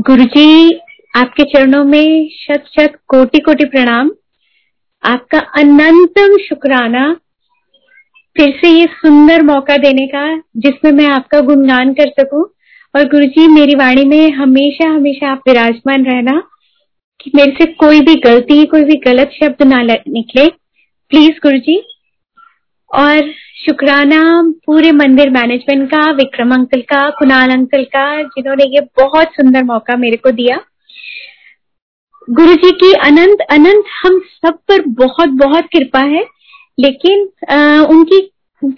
गुरुजी, आपके चरणों में शत शत कोटि कोटि प्रणाम। आपका अनंतम शुक्राना। फिर से ये सुंदर मौका देने का, जिसमें मैं आपका गुणगान कर सकूँ। और गुरु जी मेरी वाणी में हमेशा हमेशा आप विराजमान रहना, कि मेरे से कोई भी गलती, कोई भी गलत शब्द ना निकले। प्लीज़ गुरुजी। और शुक्राना पूरे मंदिर मैनेजमेंट का विक्रम अंकल का कुणाल अंकल का जिन्होंने ये बहुत सुंदर मौका मेरे को दिया। गुरु जी की अनंत अनंत हम सब पर बहुत बहुत कृपा है। लेकिन आ, उनकी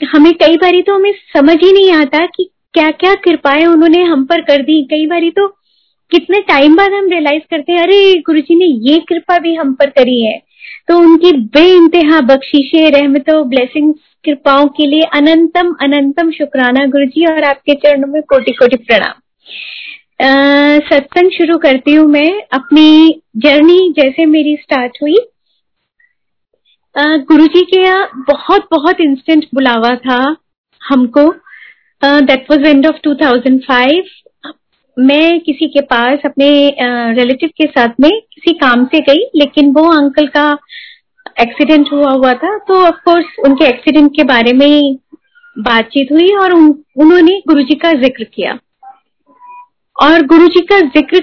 हमें कई बारी तो हमें समझ ही नहीं आता कि क्या क्या कृपाएँ उन्होंने हम पर कर दी। कई बारी तो कितने टाइम बाद हम रियलाइज़ करते हैं अरे गुरु जी ने ये कृपा भी हम पर करी है। तो उनकी बे इंतहा बख्शीशे रहमतों ब्लेसिंग्स कृपाओं के लिए अनंतम अनंतम शुक्राना गुरु जी और आपके चरणों में कोटि कोटि प्रणाम सत्संग शुरू करती हूँ मैं अपनी जर्नी जैसे मेरी स्टार्ट हुई। गुरु जी के यहाँ बहुत बहुत इंस्टेंट बुलावा था हमको। दैट वाज एंड ऑफ़ 2005 मैं किसी के पास अपने रिलेटिव के साथ में किसी काम से गई, लेकिन वो अंकल का एक्सीडेंट हुआ हुआ था तो ऑफ़ कोर्स उनके एक्सीडेंट के बारे में बातचीत हुई और उन, उन्होंने गुरुजी का ज़िक्र किया। और गुरुजी का ज़िक्र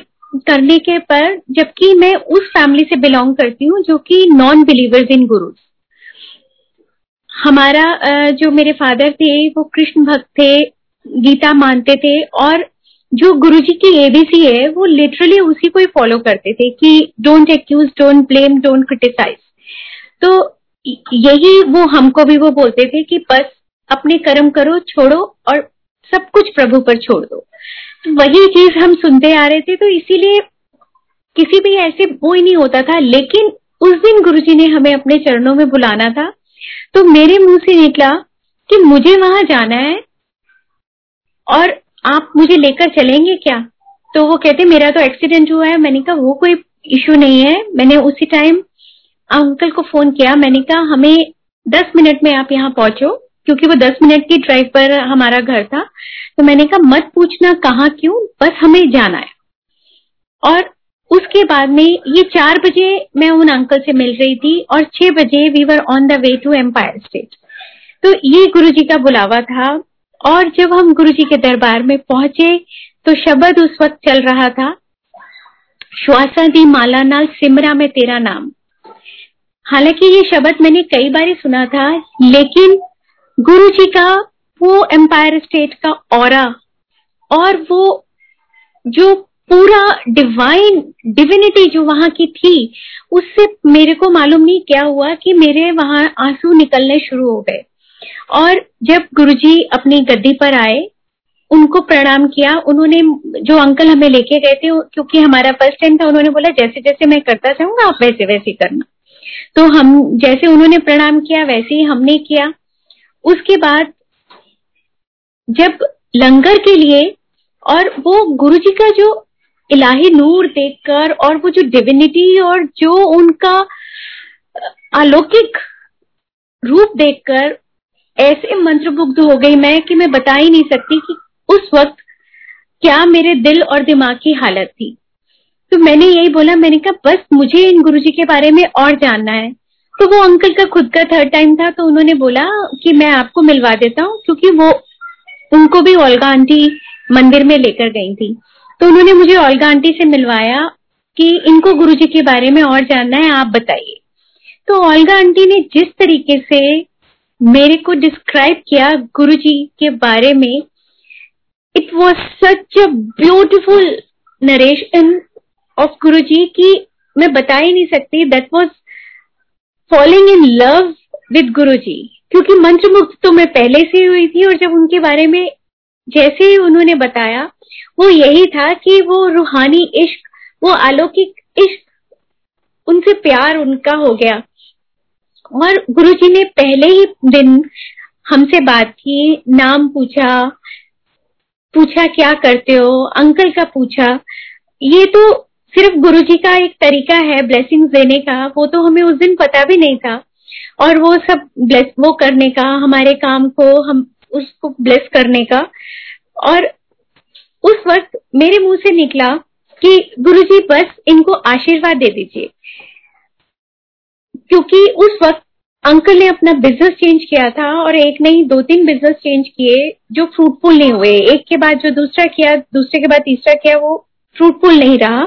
करने के पर जबकि मैं उस फैमिली से बिलोंग करती हूँ जो कि नॉन बिलीवर्स इन गुरु हमारा जो मेरे फादर थे वो कृष्ण भक्त थे गीता मानते थे और जो गुरुजी की एबीसी है वो लिटरली उसी को ही फॉलो करते थे कि don't accuse don't blame don't criticise तो यही वो हमको भी वो बोलते थे कि बस अपने कर्म करो, छोड़ो और सब कुछ प्रभु पर छोड़ दो। तो वही चीज़ हम सुनते आ रहे थे तो इसीलिए किसी भी ऐसे वो ही नहीं होता था, लेकिन उस दिन गुरुजी ने हमें अपने चरणों में बुलाना था। तो मेरे मुँह से निकला कि मुझे वहाँ जाना है और आप मुझे लेकर चलेंगे क्या? तो वो कहते, मेरा तो एक्सीडेंट हुआ है। मैंने कहा, वो कोई इश्यू नहीं है। मैंने उसी टाइम अंकल को फ़ोन किया, मैंने कहा, हमें दस मिनट में आप यहाँ पहुंचो, क्योंकि वो दस मिनट की ड्राइव पर हमारा घर था। तो मैंने कहा, मत पूछना कहाँ क्यों, बस हमें जाना है। और उसके बाद में ये चार बजे मैं उन अंकल से मिल रही थी और छह बजे we were on the way to Empire State तो ये गुरु जी का बुलावा था और जब हम गुरु जी के दरबार में पहुँचे तो शब्द उस वक्त चल रहा था श्वासा दी माला नाल सिमरा में तेरा नाम। हालाँकि ये शब्द मैंने कई बार सुना था, लेकिन गुरु जी का, वो एम्पायर स्टेट का और और वो जो पूरा डिवाइन डिविनिटी जो वहाँ की थी, उससे मेरे को मालूम नहीं क्या हुआ कि मेरे वहाँ आँसू निकलने शुरू हो गए। और जब गुरुजी अपनी गद्दी पर आए, उनको प्रणाम किया, उन्होंने जो अंकल हमें लेके गए थे, क्योंकि हमारा फ़र्स्ट टाइम था, उन्होंने बोला जैसे जैसे मैं करता चाहूँगा आप वैसे वैसे करना। तो हम, जैसे उन्होंने प्रणाम किया, वैसे ही हमने किया। उसके बाद जब लंगर के लिए और वो गुरु जी का जो इलाही नूर देखकर और वो जो डिविनिटी और जो उनका अलौकिक रूप देखकर ऐसे मंत्रमुग्ध हो गई मैं कि मैं बता ही नहीं सकती कि उस वक्त क्या मेरे दिल और दिमाग की हालत थी। तो मैंने यही बोला, मैंने कहा, बस मुझे इन गुरुजी के बारे में और जानना है। तो वो अंकल का खुद का थर्ड टाइम था तो उन्होंने बोला कि मैं आपको मिलवा देता हूँ, क्योंकि वो उनको भी ओलगा आंटी मंदिर में लेकर गई थी। तो उन्होंने मुझे ओलगा आंटी से मिलवाया कि इनको गुरुजी के बारे में और जानना है, आप बताइए। तो ओलगा आंटी ने जिस तरीके से मेरे को डिस्क्राइब किया गुरुजी के बारे में it was such a beautiful narration of Guruji की मैं बता ही नहीं सकती that was following in love with Guru ji क्योंकि मंत्र मुक्त तो मैं पहले से हुई थी और जब उनके बारे में जैसे ही उन्होंने बताया वो यही था कि वो रूहानी इश्क वो अलौकिक इश्क उनसे प्यार उनका हो गया और गुरु जी ने पहले ही दिन हमसे बात की नाम पूछा पूछा क्या करते हो अंकल का पूछा ये तो सिर्फ़ गुरु जी का एक तरीका है ब्लेसिंग देने का, वो तो हमें उस दिन पता भी नहीं था। और वो सब ब्लेस वो करने का, हमारे काम को, हम उसको ब्लेस करने का। और उस वक्त मेरे मुँह से निकला कि गुरु जी बस इनको आशीर्वाद दे दीजिए। क्योंकि उस वक्त अंकल ने अपना बिज़नेस चेंज किया था और एक नहीं, दो तीन बिज़नेस चेंज किए जो फ्रूटफुल नहीं हुए। एक के बाद जो दूसरा किया, दूसरे के बाद तीसरा किया, वो फ्रूटफुल नहीं रहा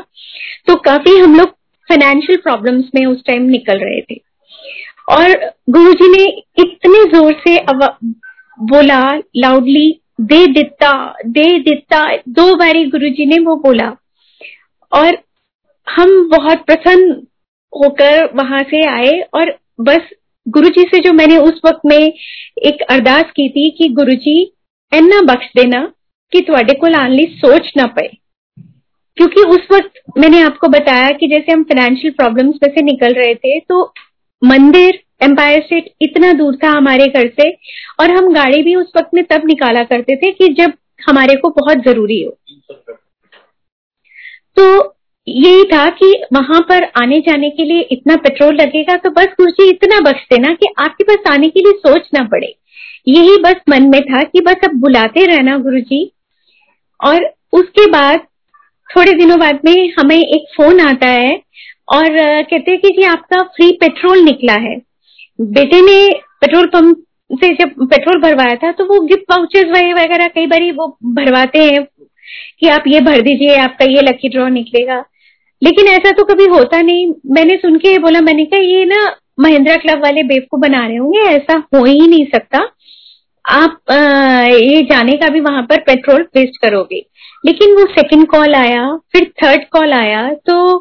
तो काफ़ी हम लोग फाइनेंशियल प्रॉब्लम्स में उस टाइम निकल रहे थे। और गुरुजी ने इतने ज़ोर से बोला लाउडली दे दिता दे दिता दो बारी गुरुजी ने वो बोला। और हम बहुत प्रसन्न होकर वहाँ से आए और बस गुरुजी से जो मैंने उस वक्त में एक अरदास की थी कि गुरुजी इन्ना बख्श देना कि थोड़े को सोच ना पाए। क्योंकि उस वक्त मैंने आपको बताया कि जैसे हम फाइनेंशियल प्रॉब्लम्स में से निकल रहे थे तो मंदिर एम्पायर स्टेट इतना दूर था हमारे घर से और हम गाड़ी भी उस वक्त में तब निकाला करते थे कि जब हमारे को बहुत ज़रूरी हो। तो यही था कि वहाँ पर आने जाने के लिए इतना पेट्रोल लगेगा तो बस गुरु जी इतना बख्श देना कि आपके पास आने के लिए सोचना पड़े। यही बस मन में था कि बस अब बुलाते रहना गुरु जी और उसके बाद थोड़े दिनों बाद में हमें एक फ़ोन आता है और कहते हैं कि जी आपका फ्री पेट्रोल निकला है। बेटे ने पेट्रोल पंप से जब पेट्रोल भरवाया था तो वो गिफ्ट पाउचेस वगैरह कई बार वो भरवाते हैं कि आप ये भर दीजिए, आपका ये लकी ड्रॉ निकलेगा। लेकिन ऐसा तो कभी होता नहीं। मैंने सुन के बोला, मैंने कहा, ये ना महिंद्रा क्लब वाले बेब को बना रहे होंगे, ऐसा हो ही नहीं सकता। आप आ, ये जाने का भी वहाँ पर पेट्रोल वेस्ट करोगे। लेकिन वो सेकंड कॉल आया फिर थर्ड कॉल आया तो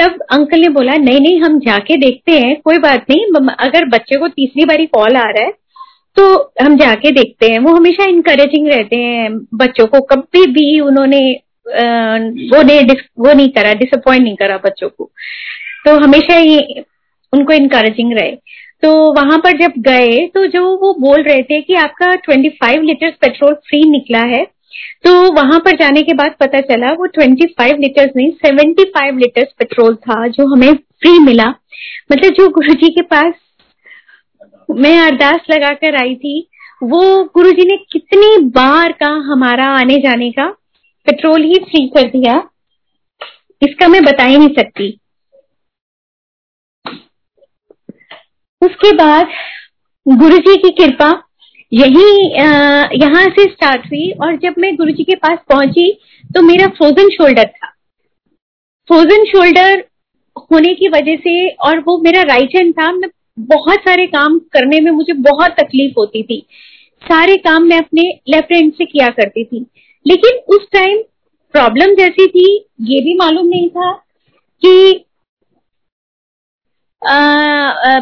तब अंकल ने बोला नहीं नहीं हम जाके देखते हैं कोई बात नहीं अगर बच्चे को तीसरी बारी कॉल आ रहा है तो हम जाके देखते हैं। वो हमेशा इनकरेजिंग रहते हैं बच्चों को कभी भी उन्होंने वो नहीं वो नहीं करा डिसअपॉइंट नहीं करा बच्चों को। तो हमेशा ही उनको इनकरेजिंग रहे। तो वहाँ पर जब गए तो जो वो बोल रहे थे कि आपका 25 लीटर्स पेट्रोल फ्री निकला है तो वहाँ पर जाने के बाद पता चला वो 25 लीटर्स नहीं 75 लीटर्स पेट्रोल था जो हमें फ्री मिला। मतलब जो गुरु जी के पास मैं अरदास लगाकर आई थी, वो गुरु जी ने कितनी बार का हमारा आने जाने का पेट्रोल ही फ्री कर दिया। इसका मैं बता ही नहीं सकती। उसके बाद गुरु जी की कृपा यही यहाँ से स्टार्ट हुई और जब मैं गुरु जी के पास पहुँची तो मेरा फ्रोजन शोल्डर था। फ्रोजन शोल्डर होने की वजह से और वो मेरा राइट हैंड था मैं बहुत सारे काम करने में मुझे बहुत तकलीफ़ होती थी। सारे काम मैं अपने लेफ़्ट हैंड से किया करती थी। लेकिन उस टाइम प्रॉब्लम जैसी थी ये भी मालूम नहीं था कि आ, आ,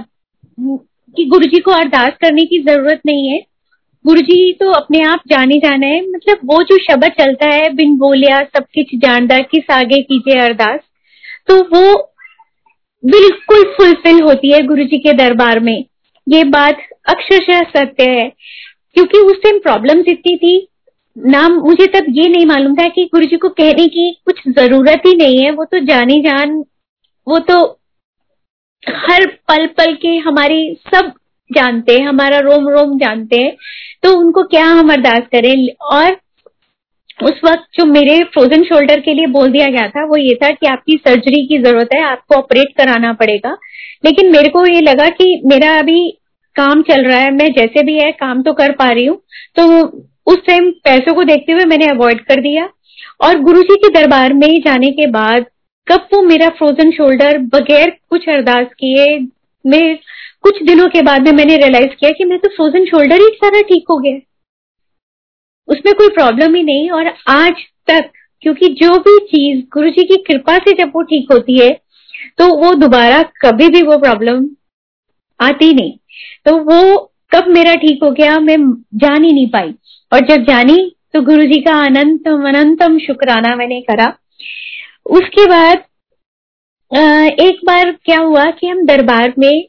कि गुरुजी को अरदास करने की ज़रूरत नहीं है। गुरुजी तो अपने आप जाने जाना है। मतलब वो जो शब्द चलता है, बिन बोलिया, सब कुछ जानदार, किस आगे कीजिए अरदास तो वो बिल्कुल फुलफिल होती है गुरु जी के दरबार में। ये बात अक्षरशः सत्य है। क्योंकि उस टाइम प्रॉब्लम्स इतनी थी, ना मुझे तब ये नहीं मालूम था कि गुरु जी को कहने की कुछ ज़रूरत ही नहीं है। वो तो जाने जान, वो तो हर पल पल के हमारी सब जानते हैं, हमारा रोम रोम जानते हैं तो उनको क्या हम अरदास करें? और उस वक्त जो मेरे फ्रोजन शोल्डर के लिए बोल दिया गया था, वो ये था कि आपकी सर्जरी की ज़रूरत है, आपको ऑपरेट कराना पड़ेगा। लेकिन मेरे को ये लगा कि मेरा अभी काम चल रहा है, मैं जैसे भी है, काम तो कर पा रही हूँ। तो उस टाइम पैसों को देखते हुए मैंने अवॉइड कर दिया। और गुरु जी के दरबार में जाने के बाद कब वो मेरा फ्रोजन शोल्डर बगैर कुछ अरदास किए, मैं कुछ दिनों के बाद में मैंने रियलाइज़ किया कि मैं तो फ्रोजन शोल्डर ही सारा ठीक हो गया। उसमें कोई प्रॉब्लम ही नहीं और आज तक, क्योंकि जो भी चीज़ गुरु जी की कृपा से जब वो ठीक होती है तो वो दोबारा कभी भी वो प्रॉब्लम आती नहीं। तो वो कब मेरा ठीक हो गया, मैं जान ही नहीं पाई। और जब जानी तो गुरु जी का अनंत अनंतम शुक्राना मैंने करा। उसके बाद एक बार क्या हुआ कि हम दरबार में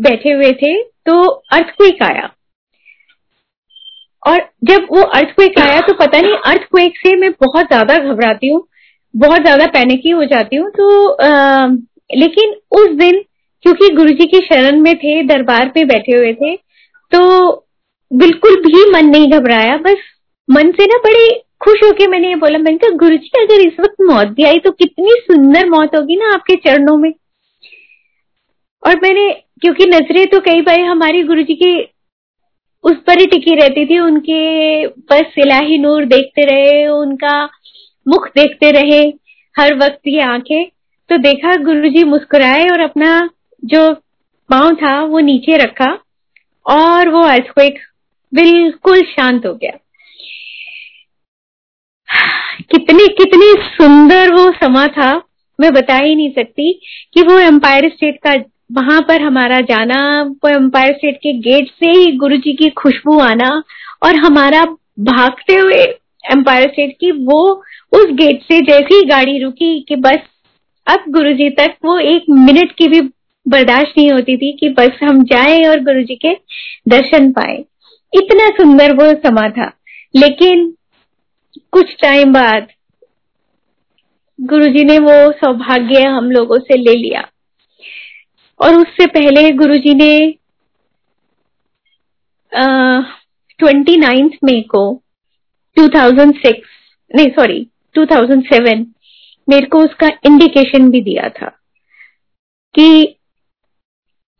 बैठे हुए थे तो अर्थक्वेक आया। और जब वो अर्थक्वेक आया तो पता नहीं अर्थक्वेक से मैं बहुत ज़्यादा घबराती हूँ बहुत ज़्यादा पैनिकी हो जाती हूँ तो आ, लेकिन उस दिन क्योंकि गुरुजी की शरण में थे दरबार में बैठे हुए थे तो बिल्कुल भी मन नहीं घबराया बस मन से ना बड़े खुश होके मैंने ये बोला, मैंने कहा गुरु जी अगर इस वक्त मौत भी आई तो कितनी सुंदर मौत होगी ना आपके चरणों में। और मैंने, क्योंकि नजरे तो कई बार हमारी गुरु जी की उस पर ही टिकी रहती थी, उनके बस इलाही नूर देखते रहे, उनका मुख देखते रहे, हर वक्त ये आँखें। तो देखा, गुरुजी मुस्कुराए और अपना जो पाँव था वो नीचे रखा और वो अर्थक्वेक बिल्कुल शांत हो गया। कितनी कितनी सुंदर वो समा था, मैं बता ही नहीं सकती कि वो एम्पायर स्टेट का, वहाँ पर हमारा जाना, वो एम्पायर स्टेट के गेट से ही गुरु जी की खुशबू आना और हमारा भागते हुए एम्पायर स्टेट की वो, उस गेट से जैसी ही गाड़ी रुकी कि बस, अब गुरु जी तक वो एक मिनट की भी बर्दाश्त नहीं होती थी कि बस हम जाएँ और गुरु जी के दर्शन पाए। इतना सुंदर वो समा था। लेकिन कुछ टाइम बाद गुरुजी ने वो सौभाग्य हम लोगों से ले लिया। और उससे पहले गुरु जी ने ट्वेंटी नाइन्थ मे को 2006 नहीं सॉरी 2007 मेरे को उसका इंडिकेशन भी दिया था कि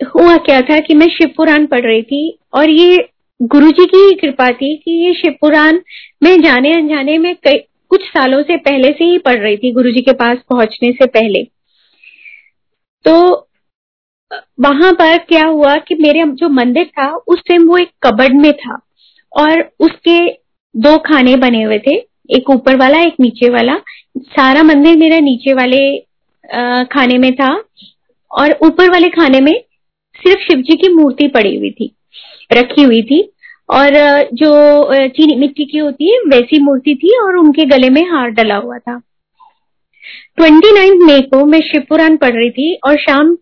हुआ क्या था कि मैं शिव पुराण पढ़ रही थी और ये गुरु जी की कृपा थी कि ये शिव पुराण में जाने अनजाने में कई, कुछ सालों से पहले से ही पढ़ रही थी गुरु जी के पास पहुँचने से पहले। तो वहाँ पर क्या हुआ कि मेरे जो मंदिर था, उस टाइम वो एक कबड में था और उसके दो खाने बने हुए थे, एक ऊपर वाला, एक नीचे वाला। सारा मंदिर मेरा नीचे वाले खाने में था और ऊपर वाले खाने में सिर्फ़ शिव जी की मूर्ति पड़ी हुई थी, रखी हुई थी। और जो चीनी मिट्टी की होती है, वैसी मूर्ति थी और उनके गले में हार डला हुआ था। ट्वेंटी नाइन्थ मई को मैं शिव पुराण पढ़ रही थी और शाम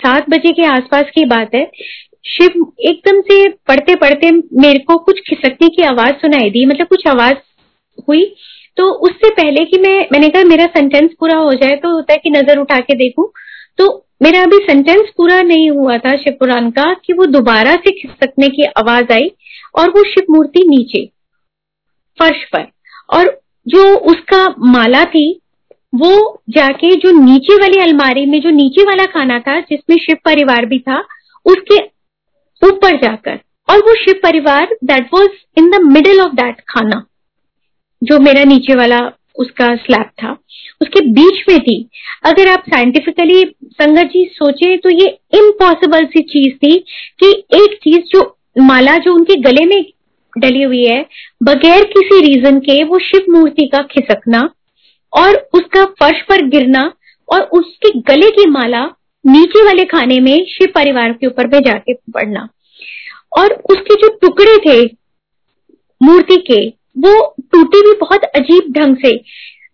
सात बजे के आसपास की बात है, शिव एकदम से पढ़ते पढ़ते मेरे को कुछ खिसकने की आवाज़ सुनाई दी। मतलब कुछ आवाज़ हुई तो उससे पहले कि मैं, मैंने कहा मेरा सेंटेंस पूरा हो जाए तो होता है कि नज़र उठा के देखूँ। तो मेरा अभी सेंटेंस पूरा नहीं हुआ था शिव पुराण का कि वो दोबारा से खिसकने की आवाज़ आई और वो शिव मूर्ति नीचे, फर्श पर। और जो उसका माला थी, वो जाके जो नीचे वाली अलमारी में, जो नीचे वाला खाना था, जिसमें शिव परिवार भी था, उसके ऊपर जाकर, और वो शिव परिवार that was in the middle of that खाना, जो मेरा नीचे वाला उसका स्लैब था। उसके बीच में थी। अगर आप साइंटिफिकली संगत जी, सोचे तो ये इम्पॉसिबल सी चीज़ थी कि एक चीज़ जो माला जो उनके गले में डली हुई है, बगैर किसी रीजन के वो शिव मूर्ति का खिसकना और उसका फर्श पर गिरना और उसके गले की माला नीचे वाले खाने में शिव परिवार के ऊपर में जाके पड़ना। और उसके जो टुकड़े थे मूर्ति के वो टूटी भी बहुत अजीब ढंग से।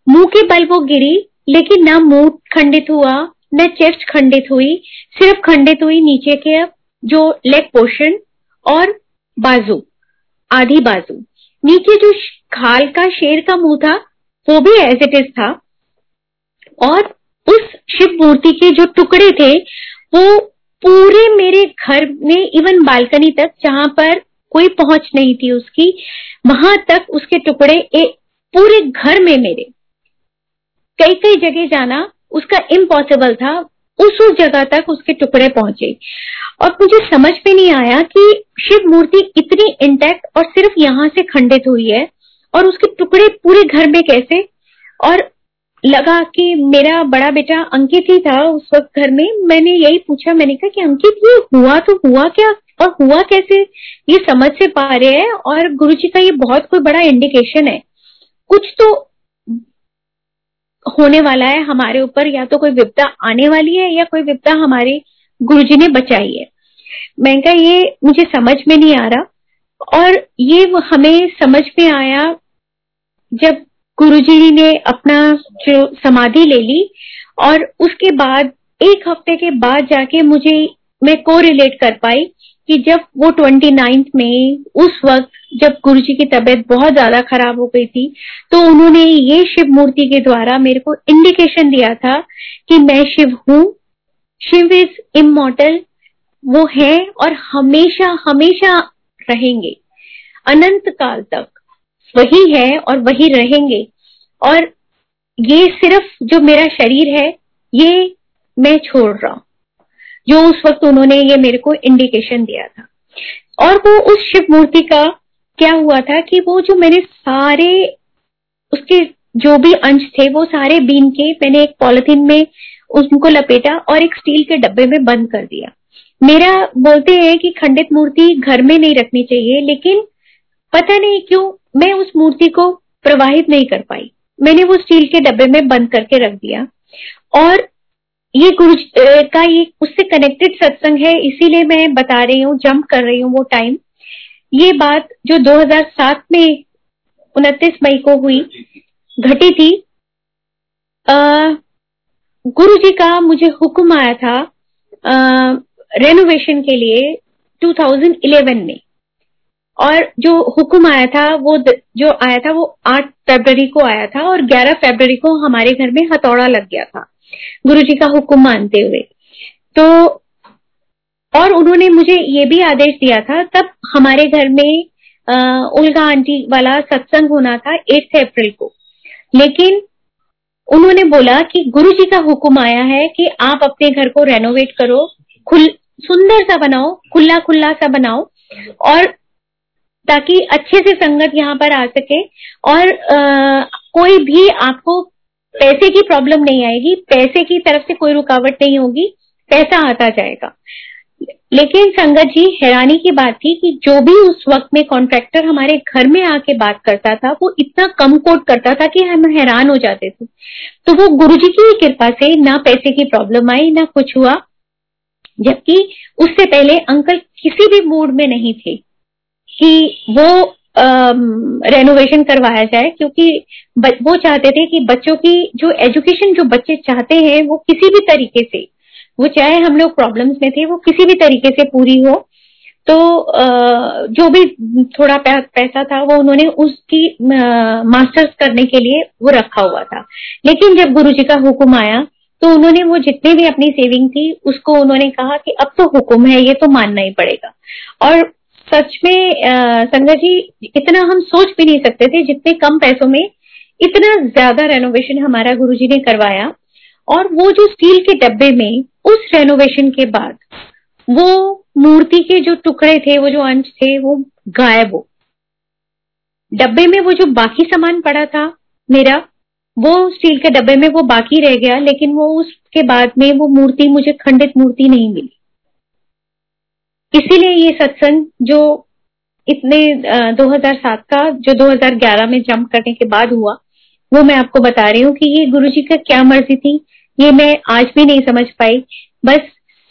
मुँह के बल वो गिरी, लेकिन ना मुँह खंडित हुआ, न चेस्ट खंडित हुई, सिर्फ़ खंडित हुई नीचे के जो लेग पोर्शन और बाजू, आधी बाजू। नीचे जो खाल का शेर का मुँह था, वो भी एज इट इज़ था। और उस शिव मूर्ति के जो टुकड़े थे, वो पूरे मेरे घर में इवन बालकनी तक, जहाँ पर कोई पहुँच नहीं थी उसकी। वहाँ तक उसके टुकड़े एक पूरे घर में मेरे। कई कई जगह जाना उसका इम्पॉसिबल था। उस उस जगह तक उसके टुकड़े पहुँचे। और मुझे समझ में नहीं आया कि शिव मूर्ति इतनी इंटैक्ट और सिर्फ़ यहाँ से खंडित हुई है और उसके टुकड़े पूरे घर में कैसे? और लगा कि मेरा बड़ा बेटा अंकित ही था उस वक्त घर में। मैंने यही पूछा, मैंने कहा कि अंकित, ये हुआ तो हुआ क्या? और हुआ कैसे? ये समझ से पा रहे हैं और गुरु जी का ये बहुत कोई बड़ा इंडिकेशन है। कुछ तो होने वाला है हमारे ऊपर, या तो कोई विपदा आने वाली है, या कोई विपदा हमारे गुरु जी ने बचाई है। मैं कहा, ये मुझे समझ में नहीं आ रहा। और ये हमें समझ में आया जब गुरु जी ने अपना जो समाधि ले ली और उसके बाद, एक हफ़्ते के बाद जाके मुझे, मैं को रिलेट कर पाई कि जब वो ट्वेंटी नाइन्थ में, उस वक्त जब गुरु जी की तबीयत बहुत ज़्यादा खराब हो गई थी तो उन्होंने ये शिव मूर्ति के द्वारा मेरे को इंडिकेशन दिया था कि मैं शिव हूँ। शिव इज़ इमोटल वो है और हमेशा हमेशा रहेंगे। अनंत काल तक वही है और वही रहेंगे। और ये सिर्फ़ जो मेरा शरीर है, ये मैं छोड़ रहा हूँ। जो उस वक्त उन्होंने ये मेरे को इंडिकेशन दिया था। और वो उस शिव मूर्ति का क्या हुआ था कि वो जो मैंने सारे उसके जो भी अंश थे, वो सारे बीन के मैंने एक पॉलिथीन में उनको लपेटा और एक स्टील के डब्बे में बंद कर दिया। मेरा बोलते हैं कि खंडित मूर्ति घर में नहीं रखनी चाहिए, लेकिन पता नहीं क्यों मैं उस मूर्ति को प्रवाहित नहीं कर पाई। मैंने वो स्टील के डब्बे में बंद करके रख दिया। और ये गुरु का ये उससे कनेक्टेड सत्संग है, इसीलिए मैं बता रही हूँ जंप कर रही हूँ वो टाइम ये बात जो 2007 में उनतीस मई को हुई, घटी थी गुरु जी का मुझे हुक्म आया था रेनोवेशन के लिए 2011 में. और जो हुक्म आया था, वो जो आया था वो 8 फरवरी को आया था और 11 फरवरी को हमारे घर में हथौड़ा लग गया था। गुरु जी का हुक्म मानते हुए। तो और उन्होंने मुझे ये भी आदेश दिया था तब हमारे घर में उल्गा आंटी वाला सत्संग होना था एट्थ अप्रैल को। लेकिन उन्होंने बोला कि गुरु जी का हुक्म आया है कि आप अपने घर को रेनोवेट करो खुल सुंदर सा बनाओ खुला खुला सा बनाओ और ताकि अच्छे से संगत यहाँ पर आ सके और आ, कोई भी आपको पैसे की प्रॉब्लम नहीं आएगी, पैसे की तरफ़ से कोई रुकावट नहीं होगी, पैसा आता जाएगा। लेकिन संगत जी, हैरानी की बात थी कि जो भी उस वक्त में कॉन्ट्रैक्टर हमारे घर में आके बात करता था, वो इतना कम कोट करता था कि हम हैरान हो जाते थे। तो वो गुरु जी की कृपा से ना पैसे की प्रॉब्लम आई, ना कुछ हुआ, जबकि उससे पहले अंकल किसी भी मूड में नहीं थे कि वो रेनोवेशन करवाया जाए, क्योंकि वो चाहते थे कि बच्चों की जो एजुकेशन जो बच्चे चाहते हैं, वो किसी भी तरीके से, वो चाहे हम लोग प्रॉब्लम्स में थे, वो किसी भी तरीके से पूरी हो। तो जो भी थोड़ा पैसा था, वो उन्होंने उसकी मास्टर्स करने के लिए वो रखा हुआ था। लेकिन जब गुरु जी का हुक्म आया तो उन्होंने वो जितने भी अपनी सेविंग थी, उसको उन्होंने कहा कि अब तो हुक्म है, ये तो मानना ही पड़ेगा। और सच में संगत जी, इतना हम सोच भी नहीं सकते थे जितने कम पैसों में इतना ज़्यादा रेनोवेशन हमारा गुरुजी ने करवाया। और वो जो स्टील के डब्बे में, उस रेनोवेशन के बाद वो मूर्ति के जो टुकड़े थे, वो जो अंश थे, वो गायब हो। डब्बे में वो जो बाकी सामान पड़ा था, मेरा, वो स्टील के डब्बे में वो बाकी रह गया, लेकिन वो उसके बाद में वो मूर्ति, मुझे खंडित मूर्ति नहीं मिली। इसीलिए ये सत्संग जो इतने 2007 का, जो 2011 में जंप करने के बाद हुआ, वो मैं आपको बता रही हूँ कि ये गुरु जी का क्या मर्ज़ी थी, ये मैं आज भी नहीं समझ पाई। बस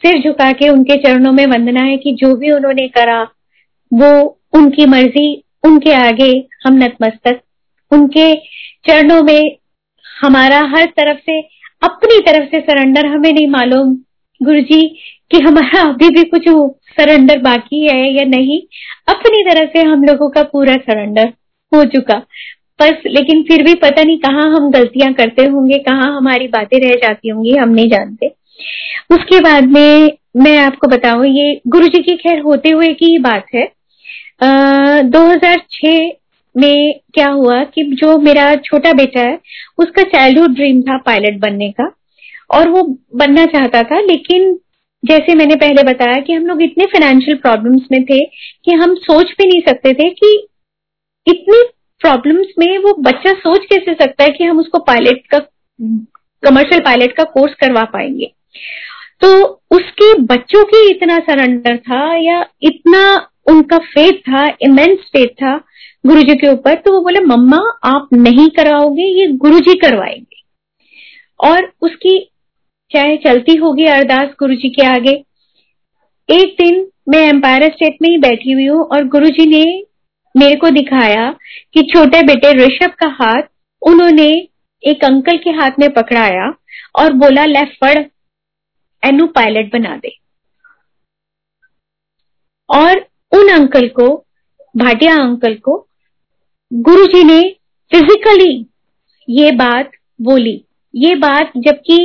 सिर झुका के उनके चरणों में वंदना है कि जो भी उन्होंने करा, वो उनकी मर्ज़ी, उनके आगे हम नतमस्तक। उनके चरणों में हमारा हर तरफ़ से, अपनी तरफ़ से सरेंडर हमें नहीं मालूम। गुरु जी कि हमारा अभी भी कुछ सरेंडर बाकी है या नहीं, अपनी तरफ़ से हम लोगों का पूरा सरेंडर हो चुका। बस, लेकिन फिर भी पता नहीं कहाँ हम गलतियाँ करते होंगे, कहाँ हमारी बातें रह जाती होंगी, हम नहीं जानते। उसके बाद में, मैं आपको बताऊँ, ये गुरु जी की खैर होते हुए की ही बात है। 2006 में क्या हुआ कि जो मेरा छोटा बेटा है, उसका चाइल्डहुड ड्रीम था पायलट बनने का, और वो बनना चाहता था, लेकिन जैसे मैंने पहले बताया कि हम लोग इतने फाइनेंशियल प्रॉब्लम्स में थे कि हम सोच भी नहीं सकते थे कि इतनी प्रॉब्लम्स में वो बच्चा सोच कैसे सकता है कि हम उसको पायलट का कमर्शियल पायलट का कोर्स करवा पाएँगे। तो उसके बच्चों की इतना सरेंडर था या इतना उनका फेथ था इमेंस फेथ था गुरु जी के ऊपर तो वो बोले, मम्मा, आप नहीं करवाओगे ये गुरु जी करवाएँगे। और उसकी चाहे चलती होगी अरदास गुरु जी के आगे। एक दिन मैं एम्पायर स्टेट में ही बैठी हुई हूँ और गुरु जी ने मेरे को दिखाया कि छोटे बेटे ऋषभ का हाथ उन्होंने एक अंकल के हाथ में पकड़ाया और बोला लेफ़्ट पढ़ एनु पायलट बना दे। और उन अंकल को, भाटिया अंकल को गुरुजी ने फिजिकली ये बात बोली। ये बात जबकि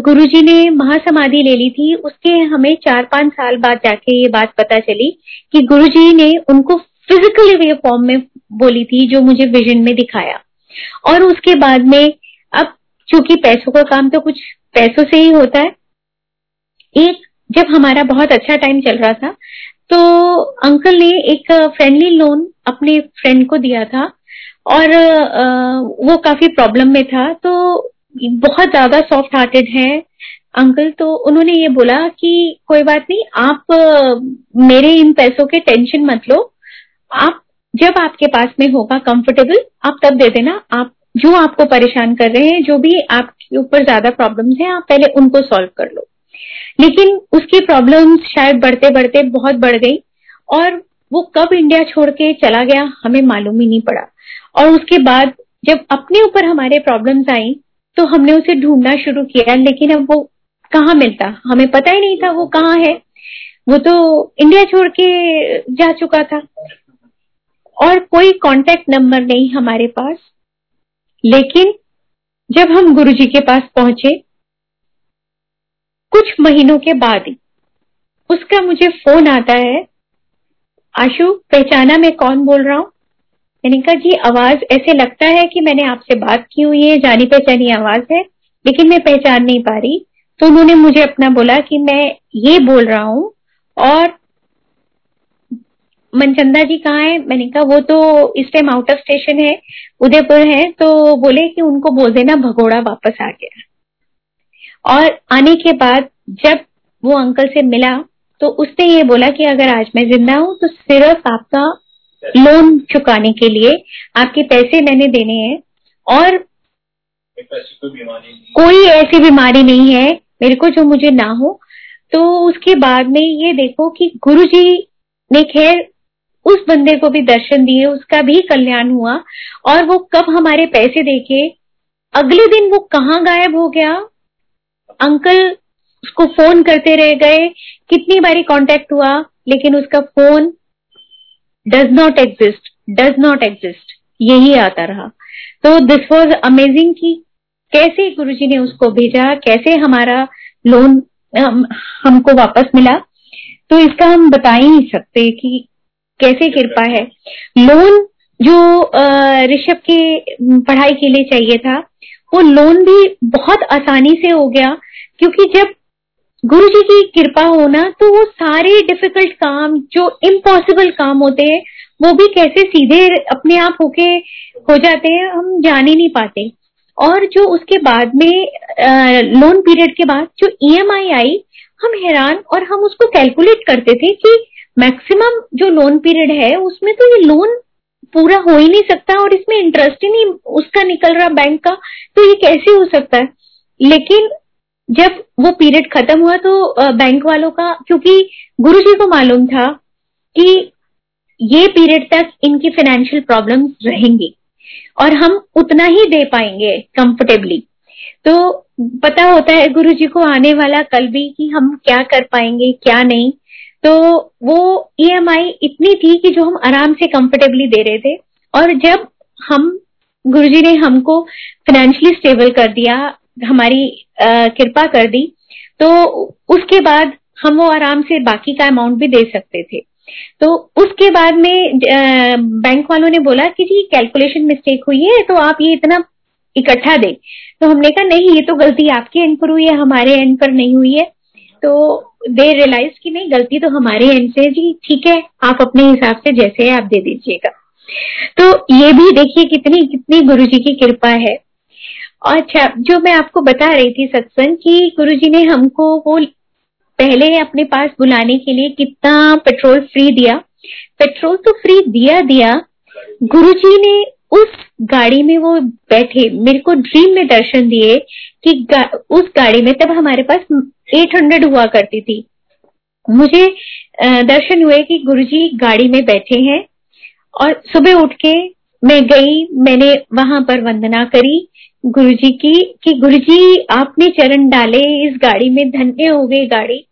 गुरुजी ने महासमाधि ले ली थी, उसके हमें चार पाँच साल बाद जाके ये बात पता चली कि गुरुजी ने उनको फिजिकली वे फॉर्म में बोली थी, जो मुझे विजन में दिखाया। और उसके बाद में, अब चूँकि पैसों का काम तो कुछ पैसों से ही होता है, एक, जब हमारा बहुत अच्छा टाइम चल रहा था तो अंकल ने एक फ्रेंडली लोन अपने फ्रेंड को दिया था और वो काफ़ी प्रॉब्लम में था तो बहुत ज़्यादा सॉफ्ट हार्टेड है अंकल तो उन्होंने ये बोला कि कोई बात नहीं, आप मेरे इन पैसों के टेंशन मत लो, आप जब आपके पास में होगा कंफर्टेबल आप तब दे देना, आप जो आपको परेशान कर रहे हैं, जो भी आपके ऊपर ज़्यादा प्रॉब्लम्स हैं, आप पहले उनको सॉल्व कर लो। लेकिन उसकी प्रॉब्लम शायद बढ़ते बढ़ते बहुत बढ़ गई, और वो कब इंडिया छोड़ के चला गया, हमें मालूम ही नहीं पड़ा। और उसके बाद जब अपने ऊपर हमारे प्रॉब्लम्स आई तो हमने उसे ढूंढना शुरू किया, लेकिन अब वो कहाँ मिलता? हमें पता ही नहीं था वो कहाँ है। वो तो इंडिया छोड़ के जा चुका था। और कोई कांटेक्ट नंबर नहीं हमारे पास। लेकिन जब हम गुरुजी के पास पहुँचे, कुछ महीनों के बाद ही उसका मुझे फ़ोन आता है, आशु, पहचाना मैं कौन बोल रहा हूँ? मैंने कहा, जी, आवाज़ ऐसे लगता है कि मैंने आपसे बात की हुई है, जानी पहचानी आवाज़ है, लेकिन मैं पहचान नहीं पा रही। तो उन्होंने मुझे अपना बोला कि मैं ये बोल रहा हूँ, और मनचंदा जी कहाँ है? मैंने कहा, वो तो इस टाइम आउट ऑफ़ स्टेशन है, उदयपुर है। तो बोले कि उनको बोल देना, भगोड़ा वापस आ गया। और आने के बाद जब वो अंकल से मिला तो उसने ये बोला कि अगर आज मैं ज़िंदा हूँ तो सिर्फ़ आपका लोन चुकाने के लिए आपके पैसे मैंने देने हैं और कोई ऐसी बीमारी नहीं है मेरे को जो मुझे ना हो। तो उसके बाद में ये देखो कि गुरु जी ने खैर उस बंदे को भी दर्शन दिए उसका भी कल्याण हुआ और वो कब हमारे पैसे देखे? अगले दिन वो कहाँ गायब हो गया? अंकल उसको फ़ोन करते रह गए। कितनी बारी कांटेक्ट हुआ लेकिन उसका phone does not exist does not exist यही आता रहा। तो दिस वॉज़ अमेजिंग कि कैसे गुरुजी ने उसको भेजा, कैसे हमारा लोन हमको वापस मिला। तो इसका हम बता ही नहीं सकते कि कैसे कृपा है। लोन जो ऋषभ के पढ़ाई के लिए चाहिए था, वो लोन भी बहुत आसानी से हो गया, क्योंकि जब गुरु जी की कृपा होना तो वो सारे डिफ़िकल्ट काम, जो इम्पॉसिबल काम होते हैं, वो भी कैसे सीधे अपने आप होके हो जाते हैं, हम जान ही नहीं पाते। और जो उसके बाद में लोन पीरियड के बाद जो ईएमआई e आई, हम हैरान और हम उसको कैलकुलेट करते थे कि मैक्सिमम जो लोन पीरियड है, उसमें तो ये लोन पूरा हो ही नहीं सकता और इसमें इंटरेस्ट ही नहीं, उसका निकल रहा बैंक का तो ये कैसे हो सकता है? लेकिन जब वो पीरियड खत्म हुआ तो बैंक वालों का, क्योंकि गुरु जी को मालूम था कि ये पीरियड तक इनकी फाइनेंशियल प्रॉब्लम रहेंगी और हम उतना ही दे पाएँगे कंफर्टेबली तो पता होता है गुरु जी को आने वाला कल भी कि हम क्या कर पाएँगे, क्या नहीं। तो वो ईएमआई e इतनी थी कि जो हम आराम से कंफर्टेबली दे रहे थे। और जब हम गुरुजी ने हमको फाइनेंशियली स्टेबल कर दिया हमारी कृपा कर दी तो उसके बाद हम वो आराम से बाकी का अमाउंट भी दे सकते थे। तो उसके बाद में बैंक वालों ने बोला कि जी कैलकुलेशन मिस्टेक हुई है तो आप ये इतना इकट्ठा दे। तो हमने कहा, नहीं, ये तो गलती आपके एंड पर हुई है, हमारे एंड पर नहीं हुई है। तो दे रियलाइज़ की नहीं, गलती तो हमारे एंड से जी, ठीक है, आप अपने हिसाब से जैसे है, आप दे दीजिएगा। तो ये भी देखिए कितनी कितनी गुरु जी की कृपा है। अच्छा जो मैं आपको बता रही थी सत्संग कि गुरु जी ने हमको वो पहले अपने पास बुलाने के लिए कितना पेट्रोल फ्री दिया। पेट्रोल तो फ्री दिया दिया। गुरुजी ने उस गाड़ी में वो बैठे मेरे को ड्रीम में दर्शन दिए कि गा, उस गाड़ी में तब हमारे पास 800 हुआ करती थी। मुझे दर्शन हुए कि गुरुजी गाड़ी में बैठे हैं और सुबह उठ के मैं गई मैंने वहाँ पर वंदना करी गुरुजी की, कि गुरुजी, आपने चरण डाले, इस गाड़ी में धन्य हो गई गाड़ी।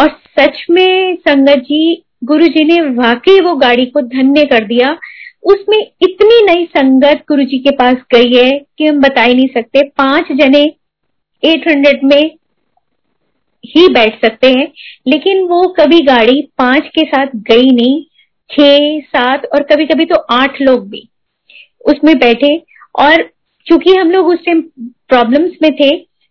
और सच में संगत जी गुरु जी ने वाकई वो गाड़ी को धन्य कर दिया। उसमें इतनी नई संगत गुरु जी के पास गई है कि हम बता ही नहीं सकते। पाँच जने 800 में ही बैठ सकते हैं, लेकिन वो कभी गाड़ी पाँच के साथ गई नहीं, छह, सात और कभी कभी तो आठ लोग भी उसमें बैठे। और चूँकि हम लोग उस टाइम प्रॉब्लम्स में थे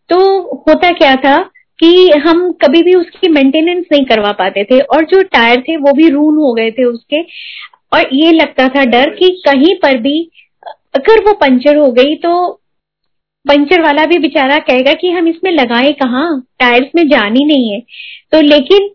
तो होता क्या था कि हम कभी भी उसकी मेंटेनेंस नहीं करवा पाते थे और जो टायर थे वो भी रून हो गए थे उसके। और ये लगता था डर कि कहीं पर भी अगर वो पंचर हो गई तो पंचर वाला भी बेचारा कहेगा कि हम इसमें लगाए कहा? टायर्स में जान ही नहीं है। तो लेकिन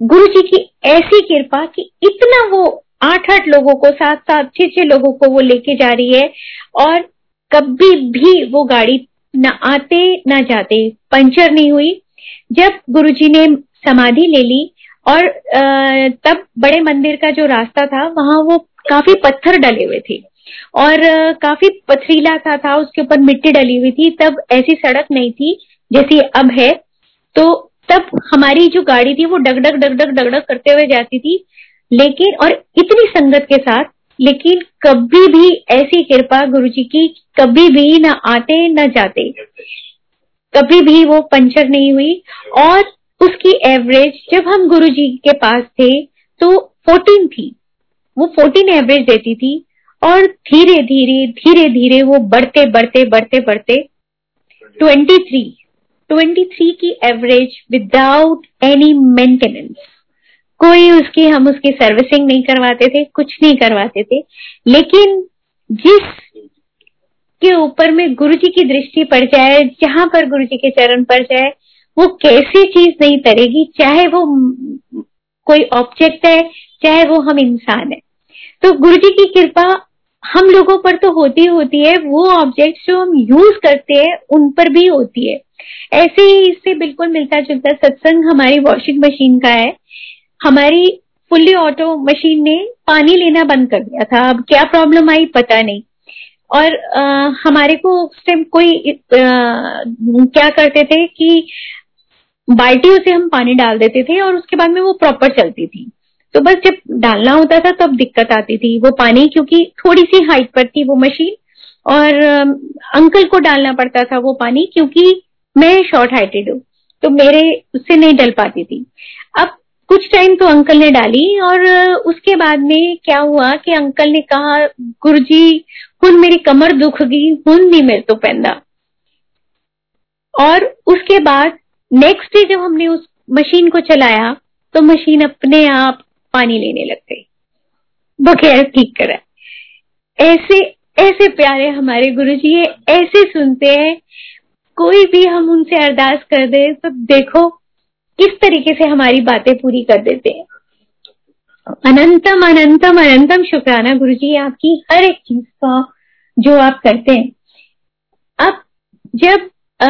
गुरु जी की ऐसी कृपा कि इतना वो आठ आठ लोगों को, सात सात, छह छह लोगों को वो लेके जा रही है और कभी भी वो गाड़ी न आते, न जाते, पंचर नहीं हुई। जब गुरुजी ने समाधि ले ली और तब बड़े मंदिर का जो रास्ता था, वहाँ वो काफ़ी पत्थर डले हुए थे। और काफ़ी पथरीला सा था, उसके ऊपर मिट्टी डली हुई थी, तब ऐसी सड़क नहीं थी जैसी अब है। तो तब हमारी जो गाड़ी थी, वो डगडग डगडग डगडग करते हुए जाती थी। लेकिन, और इतनी संगत के साथ लेकिन कभी भी ऐसी कृपा गुरु जी की कभी भी ना आते, न जाते। कभी भी वो पंचर नहीं हुई। और उसकी एवरेज जब हम गुरु जी के पास थे तो 14 थी। वो 14 एवरेज देती थी और धीरे धीरे धीरे धीरे वो बढ़ते बढ़ते बढ़ते बढ़ते 23 23 की एवरेज विदाउट एनी मेंटेनेंस कोई उसकी, हम उसकी सर्विसिंग नहीं करवाते थे, कुछ नहीं करवाते थे। लेकिन जिस के ऊपर में गुरु जी की दृष्टि पड़ जाए, जहाँ पर गुरु जी के चरण पड़ जाए, वो कैसी चीज़ नहीं तरेगी, चाहे वो कोई ऑब्जेक्ट है, चाहे वो हम इंसान है। तो गुरु जी की कृपा हम लोगों पर तो होती होती है, वो ऑब्जेक्ट जो हम यूज़ करते हैं, उन पर भी होती है। ऐसे ही इससे बिल्कुल मिलता जुलता सत्संग हमारी वॉशिंग मशीन का है। हमारी फुल्ली ऑटो मशीन ने पानी लेना बंद कर दिया था। अब क्या प्रॉब्लम आई पता नहीं। और आ, हमारे को उस टाइम कोई आ, क्या करते थे कि बाल्टियों से हम पानी डाल देते थे और उसके बाद में वो प्रॉपर चलती थी। तो बस जब डालना होता था तब दिक्कत आती थी वो पानी क्योंकि थोड़ी सी हाइट पर थी वो मशीन और अंकल को डालना पड़ता था वो पानी क्योंकि मैं शॉर्ट हाइटेड हूँ। तो मेरे उससे नहीं डल पाती थी। कुछ टाइम तो अंकल ने डाली और उसके बाद में क्या हुआ कि अंकल ने कहा गुरु जी हुन मेरी कमर दुख गई, हुन नहीं मेरे तो पैदा. और उसके बाद नेक्स्ट डे जब हमने उस मशीन को चलाया तो मशीन अपने आप पानी लेने लग गई। बगैर ठीक करा। ऐसे ऐसे प्यारे हमारे गुरुजी है ऐसे सुनते हैं। कोई भी हम उनसे अरदास कर दे तो देखो किस तरीके से हमारी बातें पूरी कर देते हैं। अनंतम अनंतम अनंतम शुक्राना गुरु जी आपकी हर एक चीज़ का जो आप करते हैं। अब जब आ,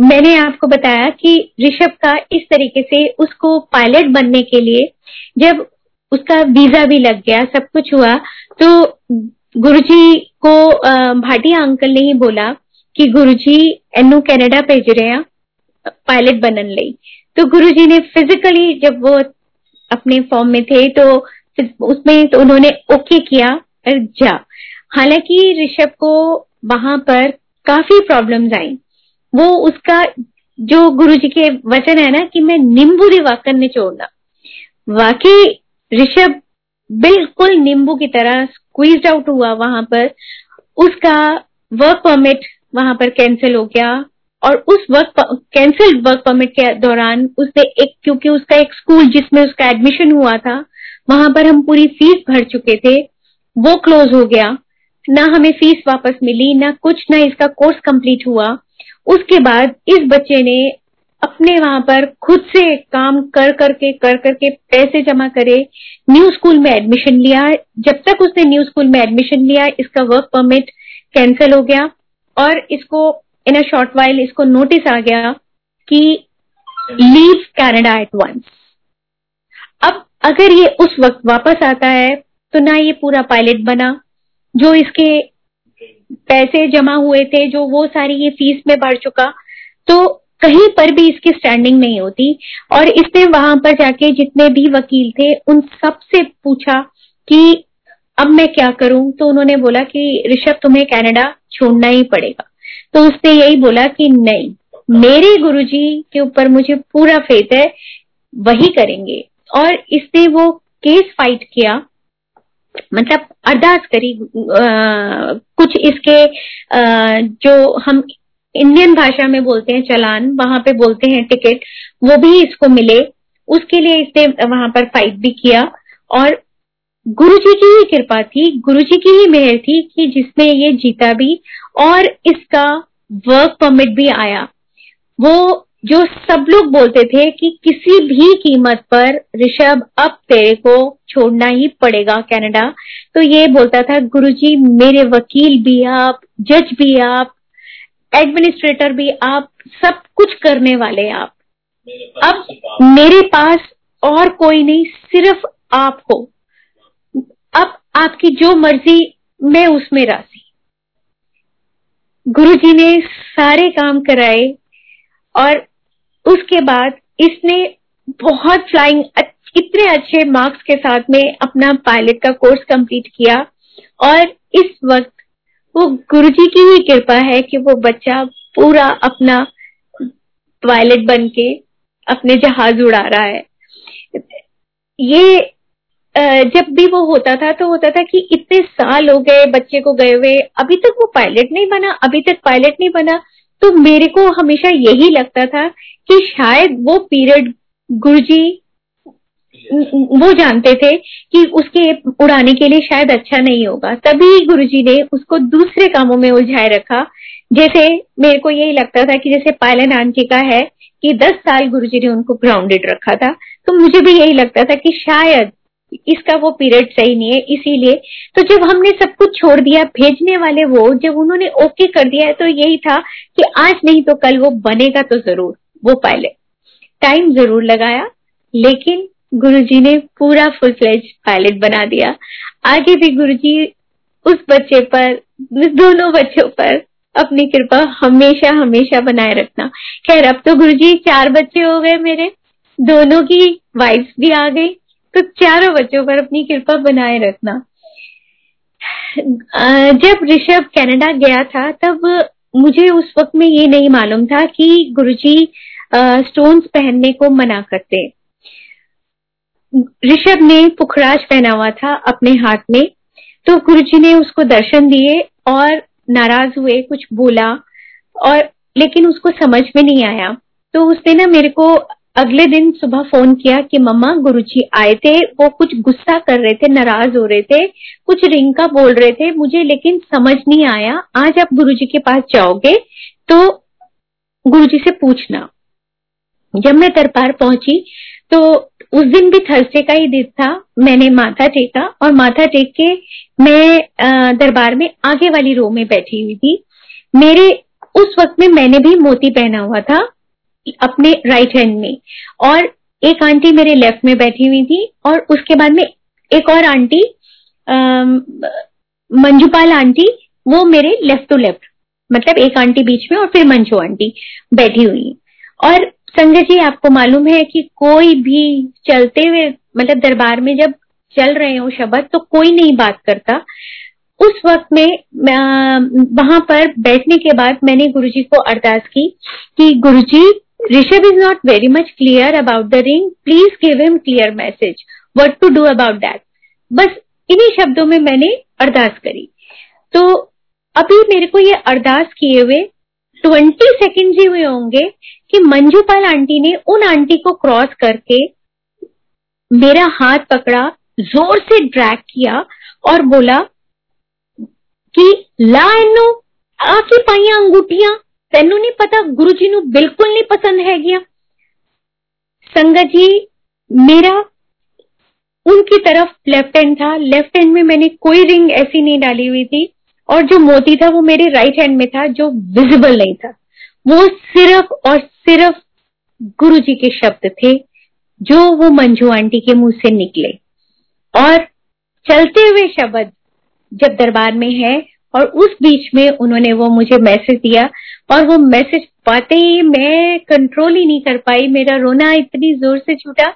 मैंने आपको बताया कि ऋषभ का इस तरीके से उसको पायलट बनने के लिए जब उसका वीज़ा भी लग गया सब कुछ हुआ तो गुरुजी को भाटिया अंकल ने ही बोला कि गुरुजी एनू कनाडा भेज रहे हैं पायलट बनन ली तो गुरु जी ने फिजिकली जब वो अपने फॉर्म में थे तो उसमें तो उन्होंने ओके किया जा। हालाँकि ऋषभ को वहाँ पर काफ़ी प्रॉब्लम्स आई। वो उसका जो गुरु जी के वचन है ना कि मैं नींबू दिवाकर ने छोड़ना वाकई ऋषभ बिल्कुल नींबू की तरह स्क्वीज आउट हुआ वहाँ पर। उसका वर्क परमिट वहाँ पर कैंसिल हो गया। और उस वर्क कैंसिल वर्क परमिट के दौरान उसने एक, क्योंकि उसका एक स्कूल जिसमें उसका एडमिशन हुआ था, वहाँ पर हम पूरी फ़ीस भर चुके थे, वो क्लोज हो गया। ना हमें फ़ीस वापस मिली, ना कुछ, ना इसका कोर्स कंप्लीट हुआ। उसके बाद इस बच्चे ने अपने वहाँ पर खुद से काम कर करके कर करके पैसे जमा करे न्यू स्कूल में एडमिशन लिया। जब तक उसने न्यू स्कूल में एडमिशन लिया, इसका वर्क परमिट कैंसिल हो गया और इसको इन अ शॉर्ट वाइल इसको नोटिस आ गया कि लीव कैनेडा एट वंस अब अगर ये उस वक्त वापस आता है तो ना ये पूरा पायलट बना, जो इसके पैसे जमा हुए थे, जो वो सारी ये फ़ीस में भर चुका तो कहीं पर भी इसकी स्टैंडिंग नहीं होती। और इसने वहाँ पर जाके जितने भी वकील थे, उन सबसे पूछा कि अब मैं क्या करूँ? तो उन्होंने बोला कि ऋषभ, तुम्हें कनाडा छोड़ना ही पड़ेगा। तो उसने यही बोला कि नहीं मेरे गुरुजी के ऊपर मुझे पूरा फेथ है वही करेंगे। और इसने वो केस फाइट किया मतलब अरदास करी आ, कुछ इसके आ, जो हम इंडियन भाषा में बोलते हैं चलान वहाँ पे बोलते हैं टिकट वो भी इसको मिले। उसके लिए इसने वहाँ पर फाइट भी किया और गुरु जी की ही कृपा थी गुरु जी की ही मेहर थी कि जिसने ये जीता भी और इसका वर्क परमिट भी आया। वो जो सब लोग बोलते थे कि किसी भी कीमत पर ऋषभ अब तेरे को छोड़ना ही पड़ेगा कनाडा तो ये बोलता था गुरुजी मेरे वकील भी आप जज भी आप एडमिनिस्ट्रेटर भी आप सब कुछ करने वाले आप। अब मेरे पास और कोई नहीं सिर्फ़ आप हो अब आपकी जो मर्ज़ी, मैं उसमें राज़ी। गुरु जी ने सारे काम कराए और उसके बाद इसने बहुत फ्लाइंग इतने अच्छे मार्क्स के साथ में अपना पायलट का कोर्स कंप्लीट किया और इस वक्त वो गुरुजी की ही कृपा है कि वो बच्चा पूरा अपना पायलट बन के अपने जहाज़ उड़ा रहा है। ये जब भी वो होता था तो होता था कि इतने साल हो गए बच्चे को गए हुए अभी तक वो पायलट नहीं बना अभी तक पायलट नहीं बना। तो मेरे को हमेशा यही लगता था कि शायद वो पीरियड गुरुजी वो जानते थे। कि उसके उड़ाने के लिए शायद अच्छा नहीं होगा। तभी गुरुजी ने उसको दूसरे कामों में उलझाए रखा। जैसे मेरे को यही लगता था कि जैसे पायलन आंटी का है कि दस साल गुरुजी ने उनको ग्राउंडेड रखा था तो मुझे भी यही लगता था कि शायद इसका वो पीरियड सही नहीं है, इसीलिए। तो जब हमने सब कुछ छोड़ दिया, भेजने वाले वो, जब उन्होंने ओके कर दिया तो यही था कि आज नहीं तो कल वो बनेगा तो ज़रूर, वो पायलट टाइम ज़रूर लगाया, लेकिन गुरुजी ने पूरा फुल फ्लेज पायलट बना दिया। आगे भी गुरुजी उस बच्चे पर दोनों बच्चों पर अपनी कृपा हमेशा हमेशा बनाए रखना। खैर, अब तो गुरुजी चार बच्चे हो गए मेरे, दोनों की वाइफ भी आ गई। तो चारों बच्चों पर अपनी कृपा बनाए रखना। जब ऋषभ कनाडा गया था, तब मुझे उस वक्त में ये नहीं मालूम था कि गुरुजी स्टोन्स पहनने को मना करते। ऋषभ ने पुखराज पहना हुआ था अपने हाथ में तो गुरुजी ने उसको दर्शन दिए और नाराज़ हुए, कुछ बोला और लेकिन उसको समझ में नहीं आया। तो उसने ना मेरे को अगले दिन सुबह फ़ोन किया कि मम्मा, गुरुजी आए थे, वो कुछ गुस्सा कर रहे थे, नाराज़ हो रहे थे, कुछ रिंका बोल रहे थे, मुझे लेकिन समझ नहीं आया, आज आप गुरुजी के पास जाओगे तो गुरुजी से पूछना। जब मैं दरबार पहुँची तो उस दिन भी थर्सडे का ही दिन था, मैंने माथा टेका और माथा टेक के मैं दरबार में आगे वाली रो में बैठी हुई थी। मेरे, उस वक्त में मैंने भी मोती पहना हुआ था अपने राइट हैंड में। और एक आंटी मेरे लेफ़्ट में बैठी हुई थी और उसके बाद में एक और आंटी मंजूपाल आंटी वो मेरे लेफ़्ट टू लेफ़्ट मतलब एक आंटी बीच में और फिर मंजू आंटी बैठी हुई और संजय जी, आपको मालूम है कि कोई भी चलते हुए मतलब दरबार में जब चल रहे हो शब्द तो कोई नहीं बात करता। उस वक्त में वहाँ पर बैठने के बाद मैंने गुरुजी को अरदास की कि Guruji Rishabh is not very much clear about the ring please give him clear message what to do about that बस इन्हीं शब्दों में मैंने अरदास करी। तो अभी मेरे को ये अरदास किए हुए ट्वेंटी सेकेंड ही हुए होंगे कि मंजूपाल आंटी ने उन आंटी को क्रॉस करके मेरा हाथ पकड़ा, ज़ोर से ड्रैग किया और बोला कि ला इनो आके पाइया अंगूठियाँ तेनू नहीं पता गुरु बिल्कुल नहीं पसंद है गया संगत जी, मेरा उनकी तरफ़ लेफ़्ट हैंड था। लेफ़्ट हैंड में मैंने कोई रिंग ऐसी नहीं डाली हुई थी। और जो मोती था वो मेरे राइट हैंड में था, जो विजिबल नहीं था। वो सिर्फ़ और सिर्फ़ गुरु जी के शब्द थे, जो वो मंजू आंटी के मुँह से निकले। और चलते हुए शब्द जब दरबार में है और उस बीच में उन्होंने वो मुझे मैसेज दिया और वो मैसेज पाते ही मैं कंट्रोल ही नहीं कर पाई। मेरा रोना इतनी ज़ोर से छूटा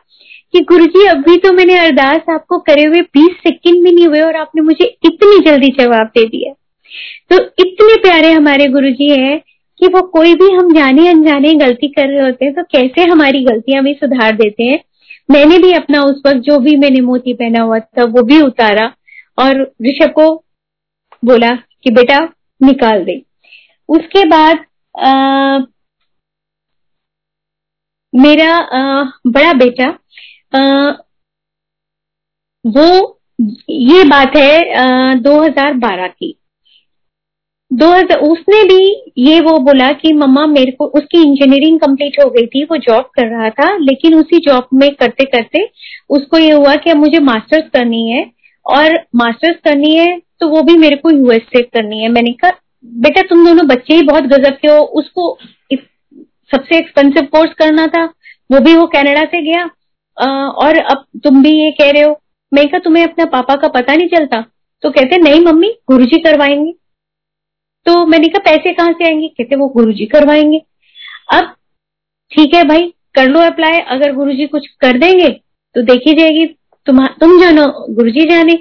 कि गुरुजी, अभी तो मैंने अरदास आपको करे हुए बीस सेकंड भी नहीं हुए और आपने मुझे इतनी जल्दी जवाब दे दिया। तो इतने प्यारे हमारे गुरुजी हैं कि वो कोई भी हम जाने अनजाने गलती कर रहे होते हैं तो कैसे हमारी गलतियाँ भी सुधार देते हैं। मैंने भी अपना उस वक्त जो भी मैंने मोती पहना हुआ था, वो भी उतारा और ऋषभ को बोला कि बेटा निकाल दे। उसके बाद आ, मेरा आ, बड़ा बेटा आ, वो ये बात है आ, 2012 की। दो हज़ार उसने भी ये वो बोला कि मम्मा मेरे को उसकी इंजीनियरिंग कंप्लीट हो गई थी वो जॉब कर रहा था लेकिन उसी जॉब में करते करते उसको ये हुआ कि अब मुझे मास्टर्स करनी है और मास्टर्स करनी है तो वो भी मेरे को यूएस से करनी है। मैंने कहा बेटा तुम दोनों बच्चे ही बहुत गजब के हो। उसको सबसे एक्सपेंसिव कोर्स करना था। वो भी वो कनाडा से गया। आ, और अब तुम भी ये कह रहे हो। मैं कहा तुम्हें अपना पापा का पता नहीं चलता? तो कहते नहीं मम्मी गुरुजी करवाएँगे। तो मैंने कहा पैसे कहाँ से आएँगे? कहते वो गुरुजी करवाएँगे। अब ठीक है भाई कर लो अप्लाई। अगर गुरुजी कुछ कर देंगे तो देखी जाएगी। तुम तुम जानो गुरु जी जाने।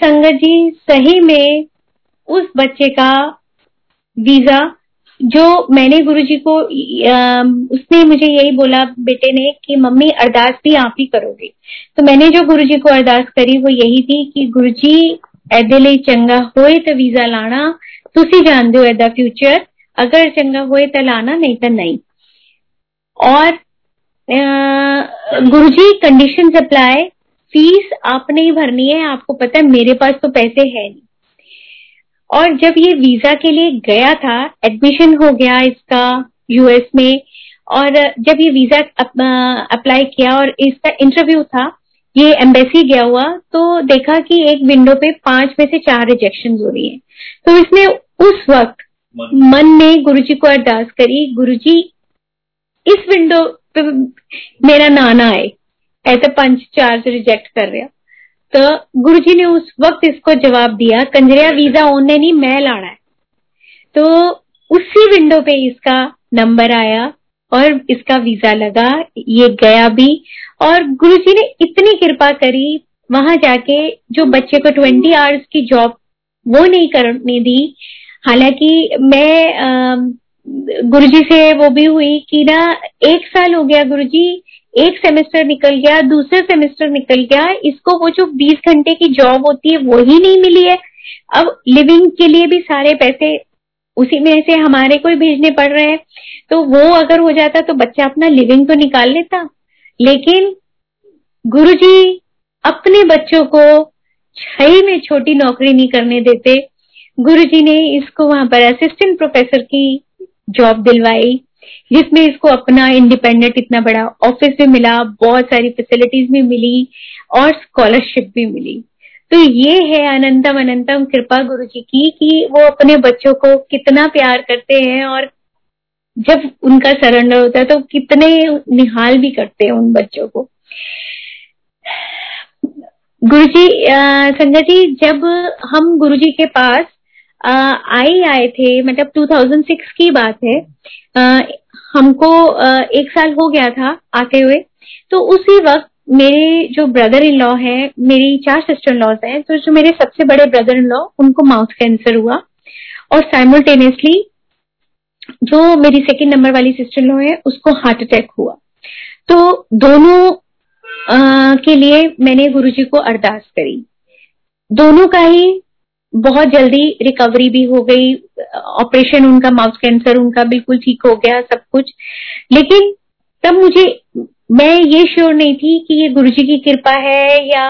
संगत जी, सही में उस बच्चे का वीज़ा, जो मैंने गुरुजी को उसने मुझे यही बोला, बेटे ने, कि मम्मी, अरदास भी आप ही करोगे। तो मैंने जो गुरुजी को अरदास करी, वो यही थी कि, गुरुजी, ऐदे ਲਈ चंगा होए तो वीज़ा लाना। तुसी जानते हो एदा फ्यूचर अगर चंगा होए तो लाना, नहीं तो नहीं। और गुरुजी कंडीशन अप्लाई फ़ीस आपने ही भरनी है आपको पता है मेरे पास तो पैसे है नहीं। और जब ये वीज़ा के लिए गया था एडमिशन हो गया इसका यूएस में और जब ये वीज़ा अप्लाई किया और इसका इंटरव्यू था ये एम्बेसी गया हुआ तो देखा कि एक विंडो पे पाँच में से चार रिजेक्शन हो रही है। तो इसने उस वक्त मन में गुरुजी को अरदास करी गुरुजी इस विंडो पे मेरा नाना आए ऐसे पंच चार से रिजेक्ट कर रहा तो गुरु जी ने उस वक्त इसको जवाब दिया, कंजरिया वीज़ा ओने नहीं, मैं लाना है। तो उसी विंडो पे इसका नंबर आया और इसका वीज़ा लगा, ये गया भी। और गुरु जी ने इतनी कृपा करी, वहाँ जाके जो बच्चे को ट्वेंटी आवर्स की जॉब वो नहीं करने दी। हालाँकि मैं गुरुजी से वो भी हुई कि ना, एक साल हो गया गुरुजी, एक सेमेस्टर निकल गया, दूसरा सेमेस्टर निकल गया, इसको वो जो बीस घंटे की जॉब होती है, वो ही नहीं मिली है। अब लिविंग के लिए भी सारे पैसे उसी में से हमारे को ही भेजने पड़ रहे हैं। तो वो अगर हो जाता तो बच्चा अपना लिविंग तो निकाल लेता। लेकिन गुरुजी अपने बच्चों को छही में छोटी नौकरी नहीं करने देते। गुरुजी ने इसको वहाँ पर असिस्टेंट प्रोफेसर की जॉब दिलवाई, जिसमें इसको अपना इंडिपेंडेंट इतना बड़ा ऑफ़िस भी मिला, बहुत सारी फैसिलिटीज़ भी मिली और स्कॉलरशिप भी मिली। तो ये है अनंतम अनंतम कृपा गुरु जी की, कि वो अपने बच्चों को कितना प्यार करते हैं और जब उनका सरेंडर होता है तो कितने निहाल भी करते हैं उन बच्चों को। गुरु जी संजय जी, जब हम गुरु जी के पास आई आए थे मतलब 2006 की बात है। आ, हमको आ, एक साल हो गया था आते हुए। तो उसी वक्त मेरे जो ब्रदर इन लॉ है मेरी चार सिस्टर इन लॉज हैं तो जो मेरे सबसे बड़े ब्रदर इन लॉ उनको माउथ कैंसर हुआ। और साइमल्टेनियसली जो मेरी सेकेंड नंबर वाली सिस्टर इन लॉ है उसको हार्ट अटैक हुआ। तो दोनों आ, के लिए मैंने गुरुजी को अरदास करी। दोनों का ही बहुत जल्दी रिकवरी भी हो गई ऑपरेशन उनका माउथ कैंसर उनका बिल्कुल ठीक हो गया सब कुछ। लेकिन तब मुझे मैं ये श्योर नहीं थी कि ये गुरु जी की कृपा है या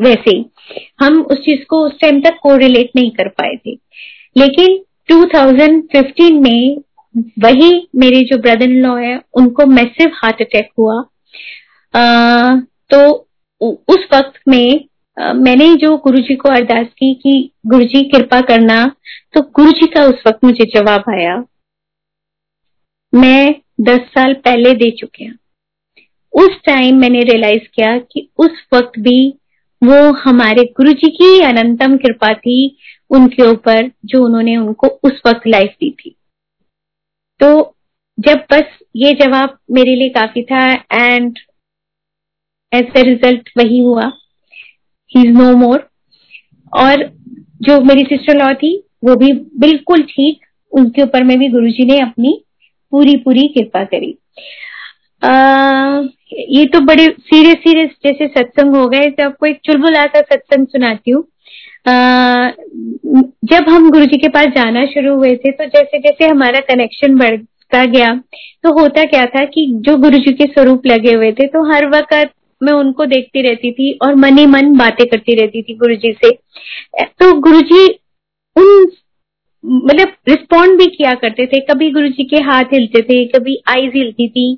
वैसे। हम उस चीज़ को उस टाइम तक कोरिलेट नहीं कर पाए थे। लेकिन 2015 में वही मेरे जो ब्रदर इन लॉ है उनको मैसिव हार्ट अटैक हुआ। आ, तो उस वक्त में मैंने जो गुरु जी को अरदास की कि गुरु जी कृपा करना तो गुरु जी का उस वक्त मुझे जवाब आया। मैं दस साल पहले दे चुके हैं। उस टाइम मैंने रियलाइज़ किया कि उस वक्त भी वो हमारे गुरु जी की अनंतम कृपा थी उनके ऊपर, जो उन्होंने उनको उस वक्त लाइफ दी थी। तो जब बस ये जवाब मेरे लिए काफ़ी था एंड एज ए रिज़ल्ट वही हुआ। ही इज़ नो मोर और जो मेरी सिस्टर लॉ थी वो भी बिल्कुल ठीक उनके ऊपर में भी गुरुजी ने अपनी पूरी पूरी कृपा करी। आ, ये तो बड़े सीरियस सीरियस जैसे सत्संग हो गए। तो आपको एक चुलबुला सा सत्संग सुनाती हूँ। जब हम गुरु जी के पास जाना शुरू हुए थे तो जैसे जैसे हमारा कनेक्शन बढ़ता गया तो होता क्या था कि जो गुरु जी के स्वरूप लगे हुए थे तो हर वक्त मैं उनको देखती रहती थी और मन ही मन बातें करती रहती थी गुरु जी से। तो गुरु जी उन मतलब रिस्पॉन्ड भी किया करते थे। कभी गुरु जी के हाथ हिलते थे, कभी आईज हिलती थी,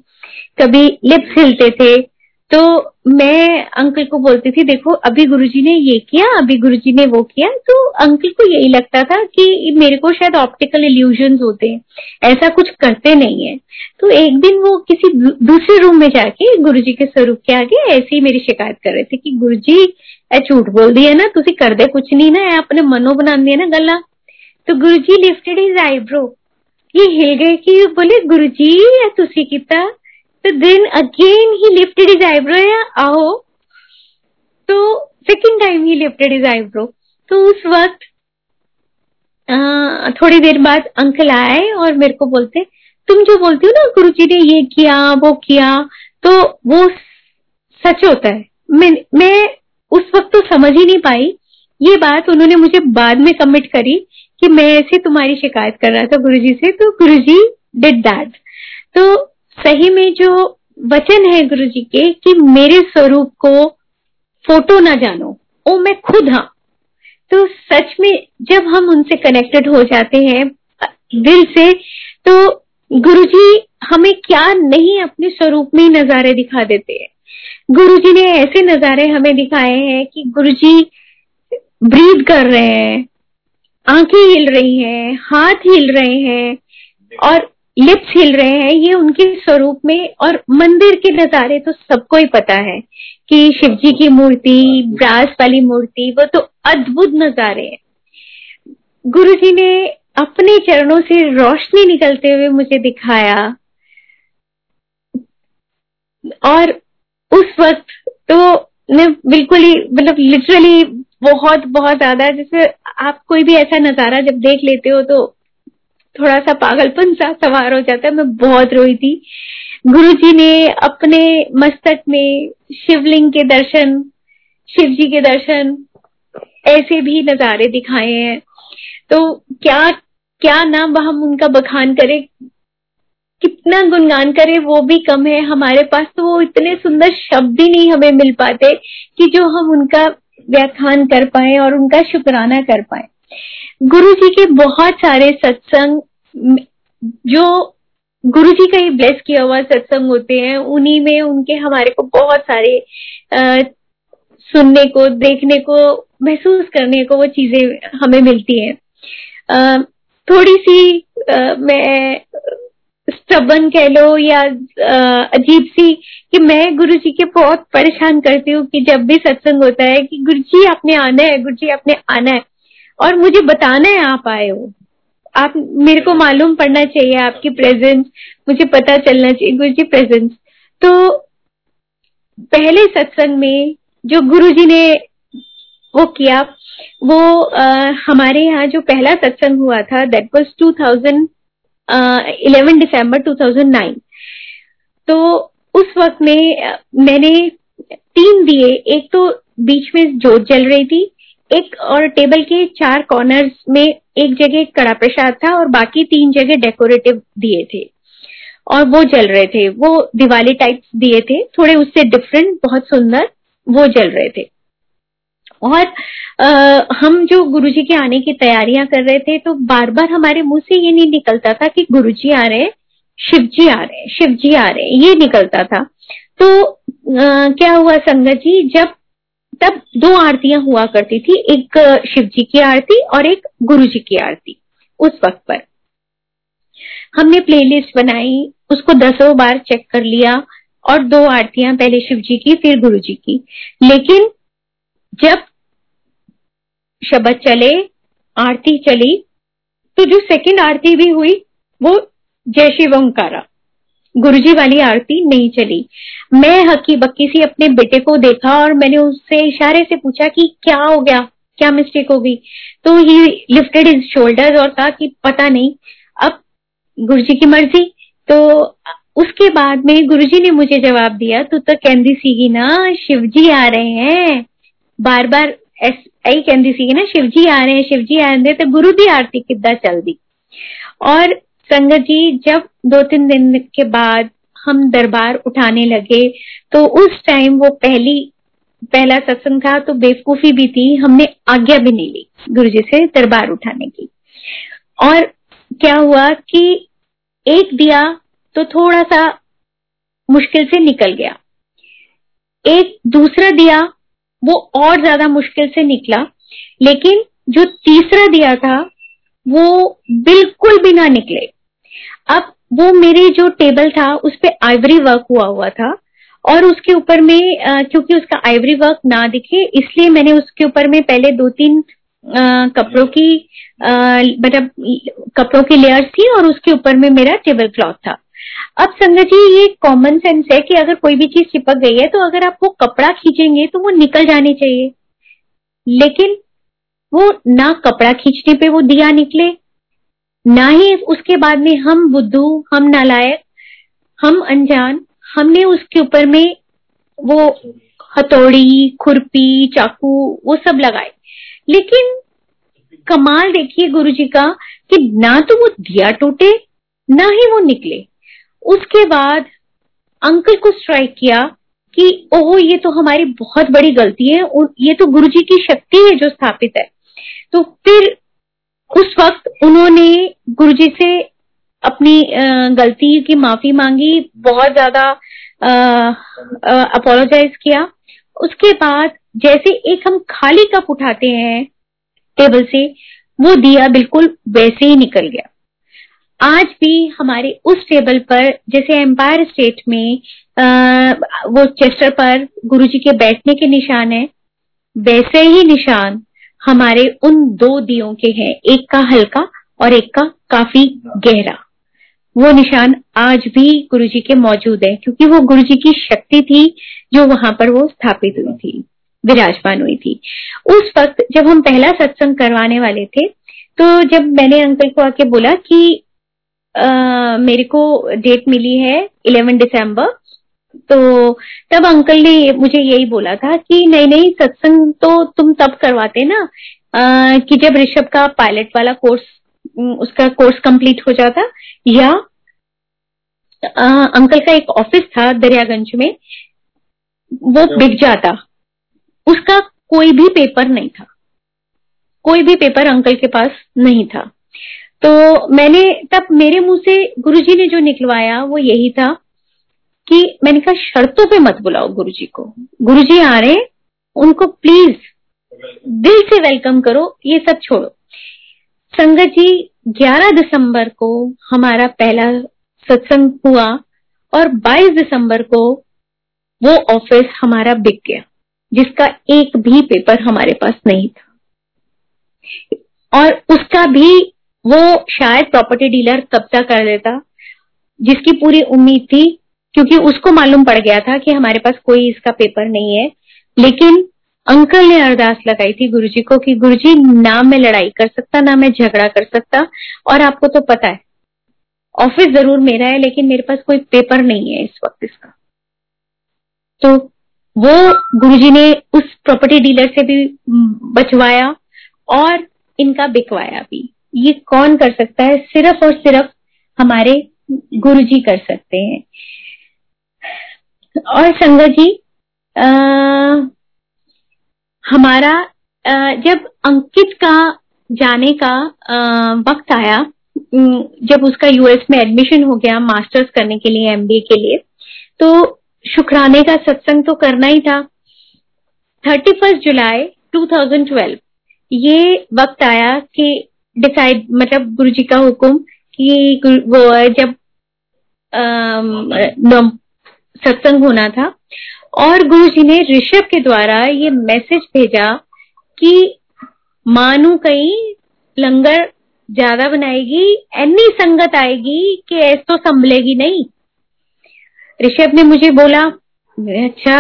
कभी लिप्स हिलते थे। तो मैं अंकल को बोलती थी, देखो, अभी गुरुजी ने ये किया, अभी गुरुजी ने वो किया। तो अंकल को यही लगता था कि मेरे को शायद ऑप्टिकल इल्यूजन होते हैं। ऐसा कुछ करते नहीं है। तो एक दिन वो किसी दूसरे रूम में जाके गुरुजी के स्वरूप के आगे ऐसे ही मेरी शिकायत कर रहे थे कि, गुरुजी ए झूठ बोल दिया ना तुम कर दे कुछ नहीं ना अपने मनो बना दिया ना गला तो गुरुजी लिफ्टेड इज़ आईब्रो ये हिल गए कि बोले, गुरुजी तुसी किता? तो then again he lifted his eyebrow आओ। तो second time he lifted his eyebrow तो उस वक्त थोड़ी देर बाद अंकल आए और मेरे को बोलते, तुम जो बोलती हो ना गुरु जी ने ये किया, वो किया तो वो सच होता है। मैं मैं उस वक्त तो समझ ही नहीं पाई। ये बात उन्होंने मुझे बाद में कमिट करी कि मैं ऐसे तुम्हारी शिकायत कर रहा था गुरुजी से तो गुरुजी डिड दैट तो सही में जो वचन है गुरु जी के कि मेरे स्वरूप को फ़ोटो ना जानो। ओ, मैं खुद हाँ। तो सच में जब हम उनसे कनेक्टेड हो जाते हैं, दिल से तो गुरु जी हमें क्या नहीं अपने स्वरूप में ही नजारे दिखा देते हैं। गुरु जी ने ऐसे नजारे हमें दिखाए हैं कि गुरु जी ब्रीद कर रहे हैं, आँखें हिल रही हैं, हाथ हिल रहे हैं, और लिप्स हिल रहे हैं, ये उनके स्वरूप में, और मंदिर के नजारे तो सबको ही पता है कि शिव जी की मूर्ति, ब्रास वाली मूर्ति, वो तो अद्भुत नजारे हैं। गुरु जी ने अपने चरणों से रोशनी निकलते हुए मुझे दिखाया, और उस वक्त तो मैं बिल्कुल ही मतलब लिटरली बहुत बहुत ज़्यादा, जैसे आप कोई भी ऐसा नज़ारा जब देख लेते हो तो थोड़ा सा पागलपन सा सवार हो जाता है। मैं बहुत रोई थी। गुरु जी ने अपने मस्तक में शिवलिंग के दर्शन शिव जी के दर्शन ऐसे भी नजारे दिखाए हैं। तो क्या क्या नाम हम उनका बखान करें। कितना गुणगान करे, वो भी कम है हमारे पास। तो वो इतने सुंदर शब्द ही नहीं हमें मिल पाते कि जो हम उनका व्याख्यान कर पाए और उनका शुक्राना कर पाए। गुरु जी के बहुत सारे सत्संग जो गुरु जी का ही ब्लेस किया हुआ सत्संग होते हैं उन्हीं में उनके हमारे को बहुत सारे आ, सुनने को देखने को महसूस करने को वो चीज़ें हमें मिलती हैं। थोड़ी सी आ, मैं स्टबन कह लो या अजीब सी कि मैं गुरु जी के बहुत परेशान करती हूँ कि जब भी सत्संग होता है कि गुरु जी आपने आना है गुरु जी आपने आना है। और मुझे बताना है आप आए हो। आप मेरे को मालूम पड़ना चाहिए आपकी प्रेजेंस मुझे पता चलना चाहिए गुरु जी प्रेजेंस तो पहले सत्संग में जो गुरु जी ने वो किया वो आ, हमारे यहाँ जो पहला सत्संग हुआ था दैट वाज 2000 11 दिसंबर 2009 तो उस वक्त में मैंने तीन दिए। एक तो बीच में जोत जल रही थी एक और टेबल के चार कॉर्नर्स में एक जगह कड़ा प्रसाद था और बाकी तीन जगह डेकोरेटिव दिए थे। और वो जल रहे थे। वो दिवाली टाइप दिए थे। थोड़े उससे डिफरेंट बहुत सुंदर वो जल रहे थे। और आ, हम जो गुरुजी के आने की तैयारियाँ कर रहे थे तो बार बार हमारे मुँह से ये नहीं निकलता था कि गुरुजी आ रहे हैं शिव जी आ रहे हैं शिव जी आ रहे हैं ये निकलता था। तो आ, क्या हुआ संगत जी जब तब दो आरतियाँ हुआ करती थी, एक शिव जी की आरती और एक गुरु जी की आरती, उस वक्त पर। हमने प्लेलिस्ट बनाई, उसको दसों बार चेक कर लिया और दो आरतियाँ पहले शिव जी की, फिर गुरु जी की। लेकिन जब शब्द चले, आरती चली तो जो सेकंड आरती भी हुई, वो जय शिव ओंकारा। गुरुजी वाली आरती नहीं चली। मैं हकी बक्की सी अपने बेटे को देखा और मैंने उससे इशारे से पूछा कि क्या हो गया? क्या मिस्टेक हो गई? तो ही लिफ्टेड इज़ शोल्डर और कहा कि पता नहीं, अब गुरुजी की मर्ज़ी। तो उसके बाद में गुरुजी ने मुझे जवाब दिया, तू तो कहती सीगी ना, शिवजी आ रहे हैं। बार बार ऐ कहती सी ना, शिवजी आ रहे हैं, शिवजी आ रहे तो गुरु की आरती किदा चलती और संगत जी, जब दो तीन दिन के बाद हम दरबार उठाने लगे तो उस टाइम वो पहली, पहला सत्संग था तो बेवकूफ़ी भी थी, हमने आज्ञा भी नहीं ली गुरु जी से दरबार उठाने की। और क्या हुआ कि एक दिया तो थोड़ा सा मुश्किल से निकल गया। एक दूसरा दिया, वो और ज़्यादा मुश्किल से निकला, लेकिन जो तीसरा दिया था वो बिल्कुल भी ना निकले। अब वो मेरे जो टेबल था, उस पर आइवरी वर्क हुआ हुआ था और उसके ऊपर में क्योंकि उसका आइवरी वर्क ना दिखे, इसलिए मैंने उसके ऊपर में पहले दो तीन कपड़ों की मतलब कपड़ों की लेयर्स थी और उसके ऊपर में मेरा टेबल क्लॉथ था। अब संगत जी, ये कॉमन सेंस है कि अगर कोई भी चीज़ चिपक गई है तो अगर आप वो कपड़ा खींचेंगे तो वो निकल जानी चाहिए। लेकिन वो ना कपड़ा खींचने पे वो दिया निकले, ना ही उसके बाद में हम बुद्धू, हम नालायक, हम अनजान, हमने उसके ऊपर में वो हथौड़ी, खुरपी, चाकू, वो सब लगाए। लेकिन कमाल देखिए गुरु जी का कि ना तो वो दिया टूटे, ना ही वो निकले। उसके बाद अंकल को स्ट्राइक किया कि, ओह, ये तो हमारी बहुत बड़ी गलती है ये तो गुरु जी की शक्ति है जो स्थापित है। तो फिर उस वक्त उन्होंने गुरु जी से अपनी गलती की माफ़ी मांगी बहुत ज़्यादा अपोलोजाइज किया। उसके बाद जैसे एक हम खाली कप उठाते हैं टेबल से वो दिया बिल्कुल वैसे ही निकल गया। आज भी हमारे उस टेबल पर जैसे एम्पायर स्टेट में आ, वो चेस्टर पर गुरुजी के बैठने के निशान है वैसे ही निशान हमारे उन दो दियों के हैं एक का हल्का और एक का काफ़ी गहरा। वो निशान आज भी गुरु जी के मौजूद है क्योंकि वो गुरु जी की शक्ति थी जो वहाँ पर वो स्थापित हुई थी विराजमान हुई थी। उस वक्त जब हम पहला सत्संग करवाने वाले थे तो जब मैंने अंकल को आके बोला कि आ, मेरे को डेट मिली है इलेवन दिसंबर तो तब अंकल ने मुझे यही बोला था कि नहीं नहीं सत्संग तो तुम तब करवाते ना आ, कि जब ऋषभ का पायलट वाला कोर्स उसका कोर्स कंप्लीट हो जाता या आ, अंकल का एक ऑफ़िस था दरियागंज में वो बिक जाता। उसका कोई भी पेपर नहीं था। कोई भी पेपर अंकल के पास नहीं था। तो मैंने तब मेरे मुँह से गुरुजी ने जो निकलवाया वो यही था कि मैंने कहा, शर्तों पे मत बुलाओ गुरुजी को। गुरुजी आ रहे उनको प्लीज़ दिल से वेलकम करो, ये सब छोड़ो। संगत जी 11 दिसंबर को हमारा पहला सत्संग हुआ और 22 दिसंबर को वो ऑफ़िस हमारा बिक गया, जिसका एक भी पेपर हमारे पास नहीं था। और उसका भी वो शायद प्रॉपर्टी डीलर कब्जा कर लेता जिसकी पूरी उम्मीद थी क्योंकि उसको मालूम पड़ गया था कि हमारे पास कोई इसका पेपर नहीं है। लेकिन अंकल ने अरदास लगाई थी गुरुजी को कि गुरुजी, ना मैं लड़ाई कर सकता, ना मैं झगड़ा कर सकता। और आपको तो पता है ऑफ़िस ज़रूर मेरा है, लेकिन मेरे पास कोई पेपर नहीं है इस वक्त इसका। तो वो गुरुजी ने उस प्रॉपर्टी डीलर से भी बचवाया और इनका बिकवाया भी। ये कौन कर सकता है? सिर्फ़ और सिर्फ़ हमारे गुरु जी कर सकते हैं। और संगत जी आ, हमारा आ, जब अंकित का जाने का आ, वक्त आया जब उसका यूएस में एडमिशन हो गया मास्टर्स करने के लिए एमबीए के लिए तो शुक्राने का सत्संग तो करना ही था। थर्टी फ़र्स्ट जुलाई 2012 ये वक्त आया कि डिसाइड मतलब गुरु जी का हुक्म कि वो जब सत्संग होना था। और गुरु जी ने ऋषभ के द्वारा ये मैसेज भेजा कि मानू कहीं लंगर ज़्यादा बनाएगी एनी संगत आएगी कि ऐस तो संभलेगी नहीं। ऋषभ ने मुझे बोला अच्छा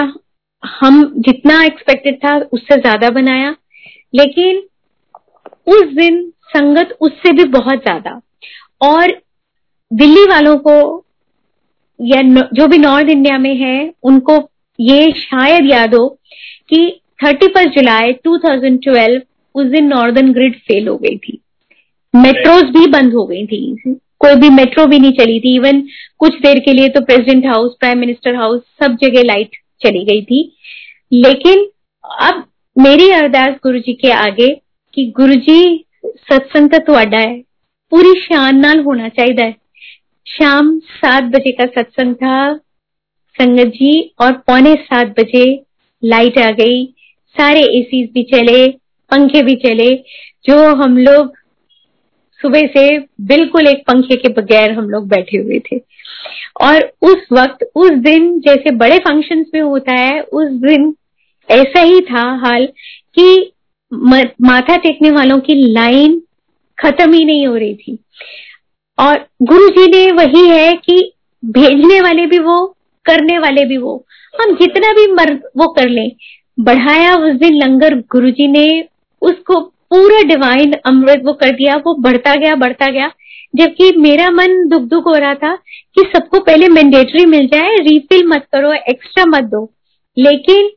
हम जितना एक्सपेक्टेड था उससे ज़्यादा बनाया, लेकिन उस दिन संगत उससे भी बहुत ज़्यादा। और दिल्ली वालों को या जो भी नॉर्थ इंडिया में है, उनको ये शायद याद हो कि 31 जुलाई 2012 उस दिन नॉर्दर्न ग्रिड फेल हो गई थी। मेट्रोज भी बंद हो गई थी। कोई भी मेट्रो भी नहीं चली थी। इवन कुछ देर के लिए तो president house prime minister house सब जगह लाइट चली गई थी। लेकिन अब मेरी अरदास गुरु जी के आगे कि गुरु जी सत्संग तो थोड़ा है। पूरी शान नाल होना चाहिए। शाम सात बजे का सत्संग था। संगत जी, और पौने सात बजे लाइट आ गई। सारे एसी भी चले, पंखे भी चले, जो हम लोग सुबह से बिल्कुल एक पंखे के बगैर हम लोग बैठे हुए थे। और उस वक्त, उस दिन जैसे बड़े फ़ंक्शंस में होता है, उस दिन ऐसा ही था हाल कि माथा टेकने वालों की लाइन खत्म ही नहीं हो रही थी। और गुरु जी ने वही है कि भेजने वाले भी वो, करने वाले भी वो। हम जितना भी मर, वो कर लें। बढ़ाया उस दिन लंगर, गुरु जी ने उसको पूरा डिवाइन अमृत वो कर दिया। वो बढ़ता गया बढ़ता गया। जबकि मेरा मन दुख दुख हो रहा था कि सबको पहले मैंडेटरी मिल जाए रिफिल मत करो एक्स्ट्रा मत दो। लेकिन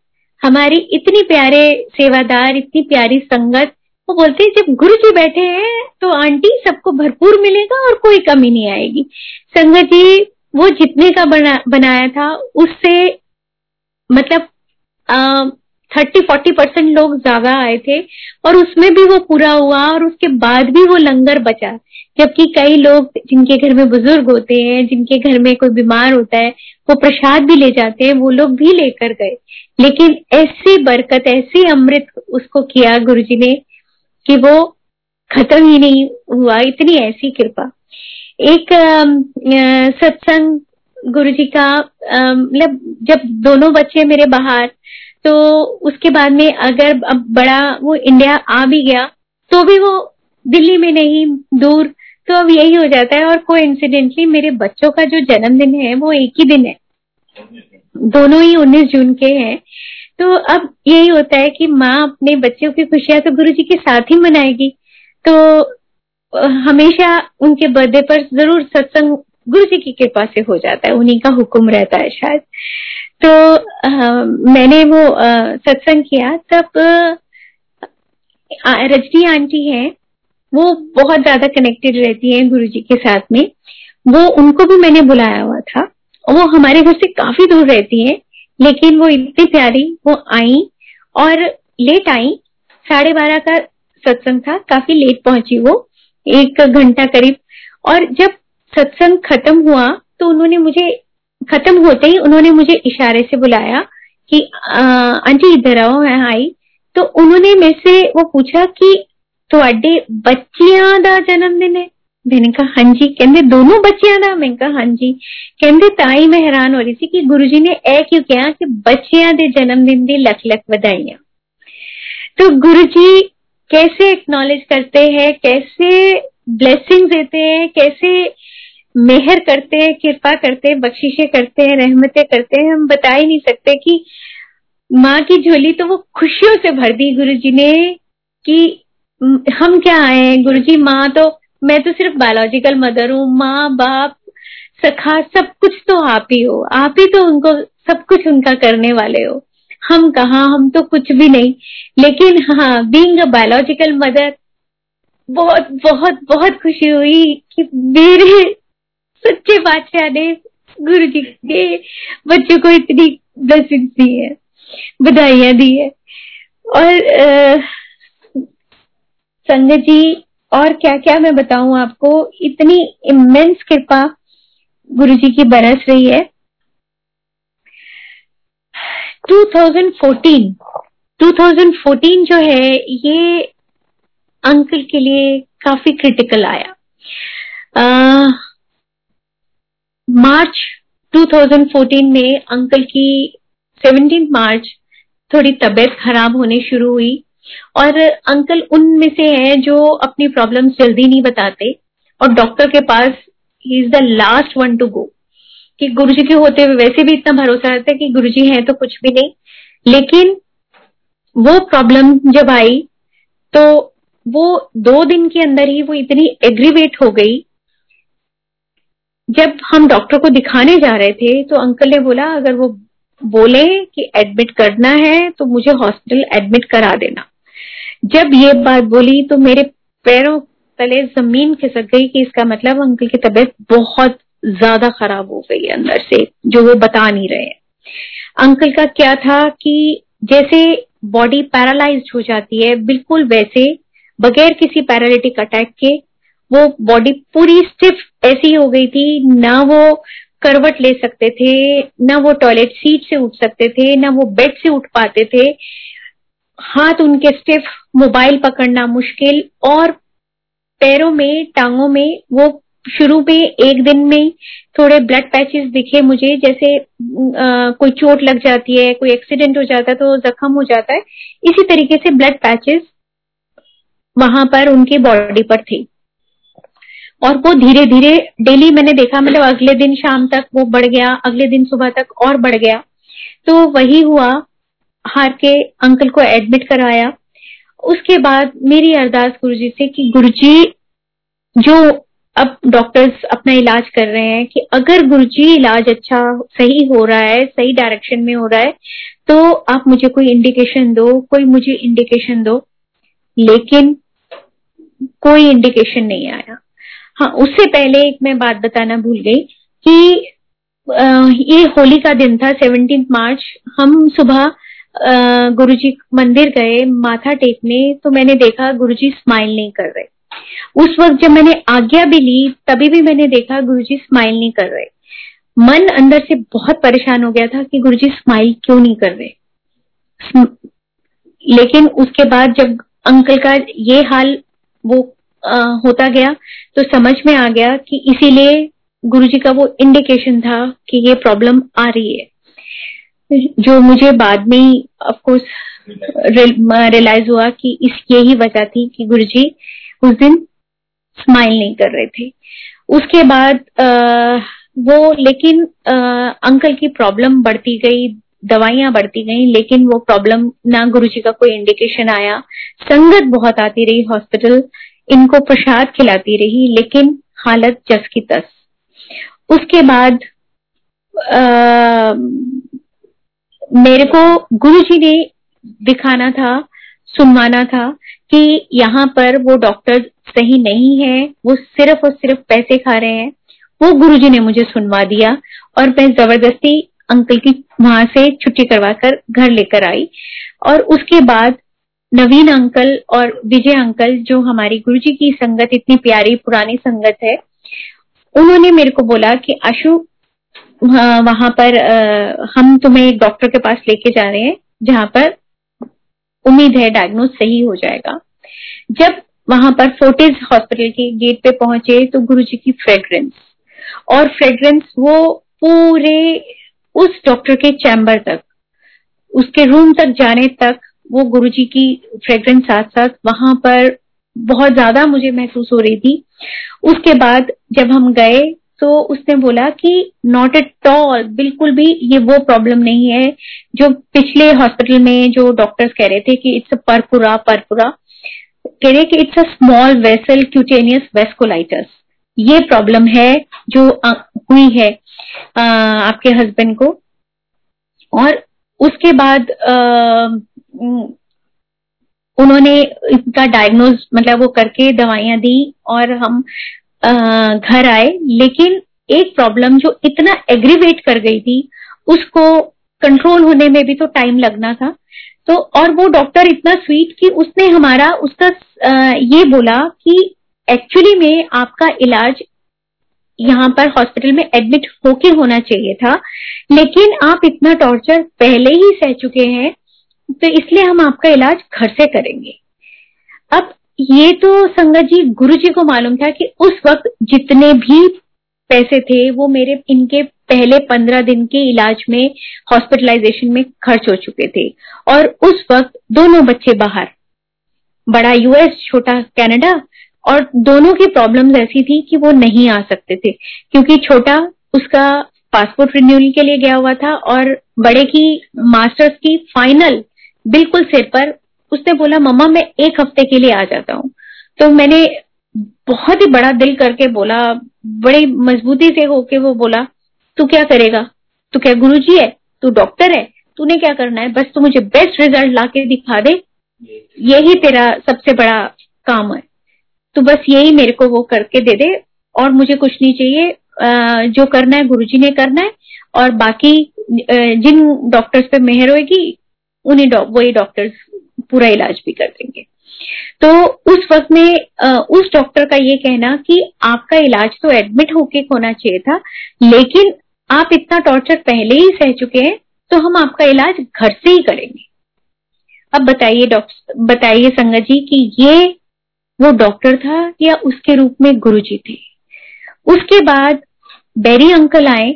हमारी इतनी प्यारे सेवादार, इतनी प्यारी संगत वो बोलते हैं जब गुरु जी बैठे हैं तो आंटी सबको भरपूर मिलेगा और कोई कमी नहीं आएगी। संगत जी वो जितने का बना, बनाया था उससे मतलब थर्टी फोर्टी परसेंट लोग ज़्यादा आए थे और उसमें भी वो पूरा हुआ और उसके बाद भी वो लंगर बचा। जबकि कई लोग जिनके घर में बुज़ुर्ग होते हैं जिनके घर में कोई बीमार होता है वो प्रसाद भी ले जाते हैं वो लोग भी लेकर गए। लेकिन ऐसी बरकत ऐसी अमृत उसको किया गुरु जी ने कि वो खत्म ही नहीं हुआ। इतनी ऐसी कृपा। एक सत्संग गुरु जी का मतलब जब दोनों बच्चे मेरे बाहर तो उसके बाद में अगर अब बड़ा वो इंडिया आ भी गया तो भी वो दिल्ली में नहीं, दूर तो अब यही हो जाता है। और कोई इंसिडेंटली मेरे बच्चों का जो जन्मदिन है, वो एक ही दिन है। दोनों ही उन्नीस जून के हैं। तो अब यही होता है कि माँ अपने बच्चों की खुशियाँ तो गुरु जी के साथ ही मनाएगी। तो हमेशा उनके बर्थडे पर ज़रूर सत्संग गुरु जी की कृपा से हो जाता है। उन्हीं का हुक्म रहता है शायद। तो आ, मैंने वो सत्संग किया। तब रजनी आंटी है वो बहुत ज़्यादा कनेक्टेड रहती है गुरु जी के साथ में। वो उनको भी मैंने बुलाया हुआ था। वो हमारे घर से काफ़ी दूर रहती है। लेकिन वो इतनी प्यारी वो आई और लेट आई साढ़े बारह का सत्संग था काफी लेट पहुंची वो एक घंटा करीब और जब सत्संग खत्म हुआ तो उन्होंने मुझे खत्म होते ही उन्होंने मुझे इशारे से बुलाया कि आंटी इधर आओ मैं आई तो उन्होंने मेरे से वो पूछा कि ਤੁਹਾਡੇ ਬੱਚਿਆਂ ਦਾ ਜਨਮ ਦਿਨ ਹੈ मैंने कहा हाँ जी, कहते दोनों बच्चियाँ का मैं कहा हाँ जी। कहते ताई मैं हैरान हो रही थी कि गुरु जी ने ए क्यों कहा कि बच्चियाँ के जन्मदिन की लख लख बधाइया। तो गुरु जी कैसे एक्नॉलेज करते हैं, कैसे ब्लेसिंग देते हैं, कैसे मेहर करते हैं, कृपा करते हैं, बख्शिशे करते हैं, रहमतें करते हैं, हम बता ही नहीं सकते कि माँ की झोली तो वो खुशियों से भर दी गुरु जी ने कि हम क्या आए गुरु जी माँ तो मैं तो सिर्फ़ बायोलॉजिकल मदर हूँ, माँ, बाप, सखा, सब कुछ तो आप ही हो। आप ही तो उनको, सब कुछ उनका करने वाले हो। हम कहा, हम तो कुछ भी नहीं। लेकिन हाँ बींग बायोलॉजिकल मदर बहुत बहुत बहुत खुशी हुई कि मेरे सच्चे बादशाह ने गुरु जी के बच्चों को इतनी ब्लेसिंग दी है, बधाइयाँ दी है। और संगत जी और क्या क्या मैं बताऊँ आपको? इतनी इमेंस कृपा गुरु जी की बरस रही है। 2014 2014 जो है ये अंकल के लिए काफ़ी क्रिटिकल आया। आ, मार्च 2014 में अंकल की 17 मार्च थोड़ी तबीयत खराब होने शुरू हुई। और अंकल उनमें से हैं जो अपनी प्रॉब्लम्स जल्दी नहीं बताते और डॉक्टर के पास ही is the last one to go कि गुरु जी के होते हुए वैसे भी इतना भरोसा रहता है कि गुरु जी है तो कुछ भी नहीं। लेकिन वो प्रॉब्लम जब आई तो वो दो दिन के अंदर ही वो इतनी एग्रीवेट हो गई। जब हम डॉक्टर को दिखाने जा रहे थे तो अंकल ने बोला, अगर वो बोले कि एडमिट करना है तो मुझे हॉस्पिटल एडमिट करा देना। जब ये बात बोली तो मेरे पैरों तले ज़मीन खिसक गई कि इसका मतलब अंकल की तबीयत बहुत ज़्यादा खराब हो गई अंदर से, जो वो बता नहीं रहे अंकल का क्या था कि जैसे बॉडी पैरालाइज हो जाती है, बिल्कुल वैसे, बगैर किसी पैरालिटिक अटैक के, वो बॉडी पूरी स्टिफ ऐसी हो गई थी, ना वो करवट ले सकते थे, ना वो टॉयलेट सीट से उठ सकते थे, ना वो बेड से उठ पाते थे हाथ उनके स्टिफ मोबाइल पकड़ना मुश्किल और पैरों में टांगों में वो शुरू में एक दिन में थोड़े ब्लड पैचेस दिखे मुझे जैसे आ, कोई चोट लग जाती है कोई एक्सीडेंट हो जाता है तो जख्म हो जाता है। इसी तरीके से ब्लड पैचेस वहाँ पर उनके बॉडी पर थे। और वो धीरे धीरे डेली मैंने देखा मतलब अगले दिन शाम तक वो बढ़ गया अगले दिन सुबह तक और बढ़ गया। तो वही हुआ हार के अंकल को एडमिट कराया। उसके बाद मेरी अरदास गुरुजी से कि गुरु जी जो अब डॉक्टर्स अपना इलाज कर रहे हैं कि अगर गुरुजी इलाज अच्छा सही हो रहा है सही डायरेक्शन में हो रहा है तो आप मुझे कोई इंडिकेशन दो कोई मुझे इंडिकेशन दो। लेकिन कोई इंडिकेशन नहीं आया। हाँ उससे पहले एक मैं बात बताना भूल गई कि आ, ये होली का दिन था सेवनटीन मार्च हम सुबह गुरुजी मंदिर गए माथा टेकने तो मैंने देखा गुरुजी स्माइल नहीं कर रहे। उस वक्त जब मैंने आज्ञा भी ली तभी भी मैंने देखा गुरुजी स्माइल नहीं कर रहे। मन अंदर से बहुत परेशान हो गया था कि गुरुजी स्माइल क्यों नहीं कर रहे। लेकिन उसके बाद जब अंकल का ये हाल वो आ, होता गया तो समझ में आ गया कि इसीलिए गुरुजी का वो इंडिकेशन था कि ये प्रॉब्लम आ रही है। जो मुझे बाद में ऑफकोर्स रियलाइज़ हुआ कि इस यही वजह थी कि गुरुजी उस दिन स्माइल नहीं कर रहे थे। उसके बाद आ, वो लेकिन आ, अंकल की प्रॉब्लम बढ़ती गई दवाइयाँ बढ़ती गई लेकिन वो प्रॉब्लम ना गुरुजी का कोई इंडिकेशन आया। संगत बहुत आती रही हॉस्पिटल इनको प्रसाद खिलाती रही लेकिन हालत जस की तस। उसके बाद आ, मेरे को गुरुजी ने दिखाना था, सुनवाना था कि यहाँ पर वो डॉक्टर सही नहीं है, वो सिर्फ़ और सिर्फ़ पैसे खा रहे हैं। वो गुरुजी ने मुझे सुनवा दिया और मैं ज़बरदस्ती अंकल की वहाँ से छुट्टी करवा कर घर लेकर आई। और उसके बाद नवीन अंकल और विजय अंकल, जो हमारी गुरुजी की संगत, इतनी प्यारी पुरानी संगत है, उन्होंने मेरे को बोला कि आशु वहाँ पर हम तुम्हें एक डॉक्टर के पास लेके जा रहे हैं, जहाँ पर उम्मीद है डायग्नोज सही हो जाएगा। जब वहाँ पर फोर्टिस हॉस्पिटल के गेट पे पहुँचे तो गुरु जी की फ्रेग्रेंस और फ्रेग्रेंस वो पूरे उस डॉक्टर के चैम्बर तक, उसके रूम तक जाने तक वो गुरु जी की फ्रेग्रेंस साथ साथ वहाँ पर बहुत ज़्यादा मुझे महसूस हो रही थी। उसके बाद जब हम गए तो उसने बोला कि नॉट एट ऑल बिल्कुल भी ये वो प्रॉब्लम नहीं है जो पिछले हॉस्पिटल में जो डॉक्टर्स कह रहे थे कि इट्स परपुरा परपुरा कह रहे कि it's a small vessel cutaneous vasculitis ये प्रॉब्लम है जो हुई है आ, आपके हस्बैंड को। और उसके बाद आ, उन्होंने इसका डायग्नोज मतलब वो करके दवाइयाँ दी और हम घर आए, लेकिन एक प्रॉब्लम जो इतना एग्रीवेट कर गई थी, उसको कंट्रोल होने में भी तो टाइम लगना था। तो और वो डॉक्टर इतना स्वीट कि उसने हमारा, उसका ये बोला कि एक्चुअली में आपका इलाज यहाँ पर हॉस्पिटल में एडमिट होके होना चाहिए था, लेकिन आप इतना टॉर्चर पहले ही सह चुके हैं तो इसलिए हम आपका इलाज घर से करेंगे। ये तो संगत जी गुरु जी को मालूम था कि उस वक्त जितने भी पैसे थे, वो मेरे, इनके पहले पंद्रह दिन के इलाज में हॉस्पिटलाइजेशन में खर्च हो चुके थे। और उस वक्त दोनों बच्चे बाहर, बड़ा यूएस छोटा कनाडा और दोनों की प्रॉब्लम्स ऐसी थी कि वो नहीं आ सकते थे, क्योंकि छोटा उसका पासपोर्ट रिन्यूअल के लिए गया हुआ था और बड़े की मास्टर्स की फाइनल बिल्कुल सिर पर उसने बोला, मम्मा, मैं एक हफ़्ते के लिए आ जाता हूँ। तो मैंने बहुत ही बड़ा दिल करके बोला, बड़े मजबूती से होके वो बोला, तू क्या करेगा? तू क्या गुरुजी है? तू डॉक्टर है? तूने क्या करना है? बस तू मुझे बेस्ट रिज़ल्ट ला के दिखा दे। यही तेरा सबसे बड़ा काम है। तो बस यही मेरे को वो करके दे दे और मुझे कुछ नहीं चाहिए। जो करना है गुरुजी ने करना है और बाकी जिन डॉक्टर्स पे मेहर होगी उन्हीं वही डॉक्टर्स पूरा इलाज भी कर देंगे। तो उस वक्त में उस डॉक्टर का ये कहना कि आपका इलाज तो एडमिट होके होना चाहिए था, लेकिन आप इतना टॉर्चर पहले ही सह चुके हैं तो हम आपका इलाज घर से ही करेंगे। अब बताइए डॉक्टर बताइए संगत जी कि ये वो डॉक्टर था या उसके रूप में गुरुजी थे? उसके बाद बेरी अंकल आए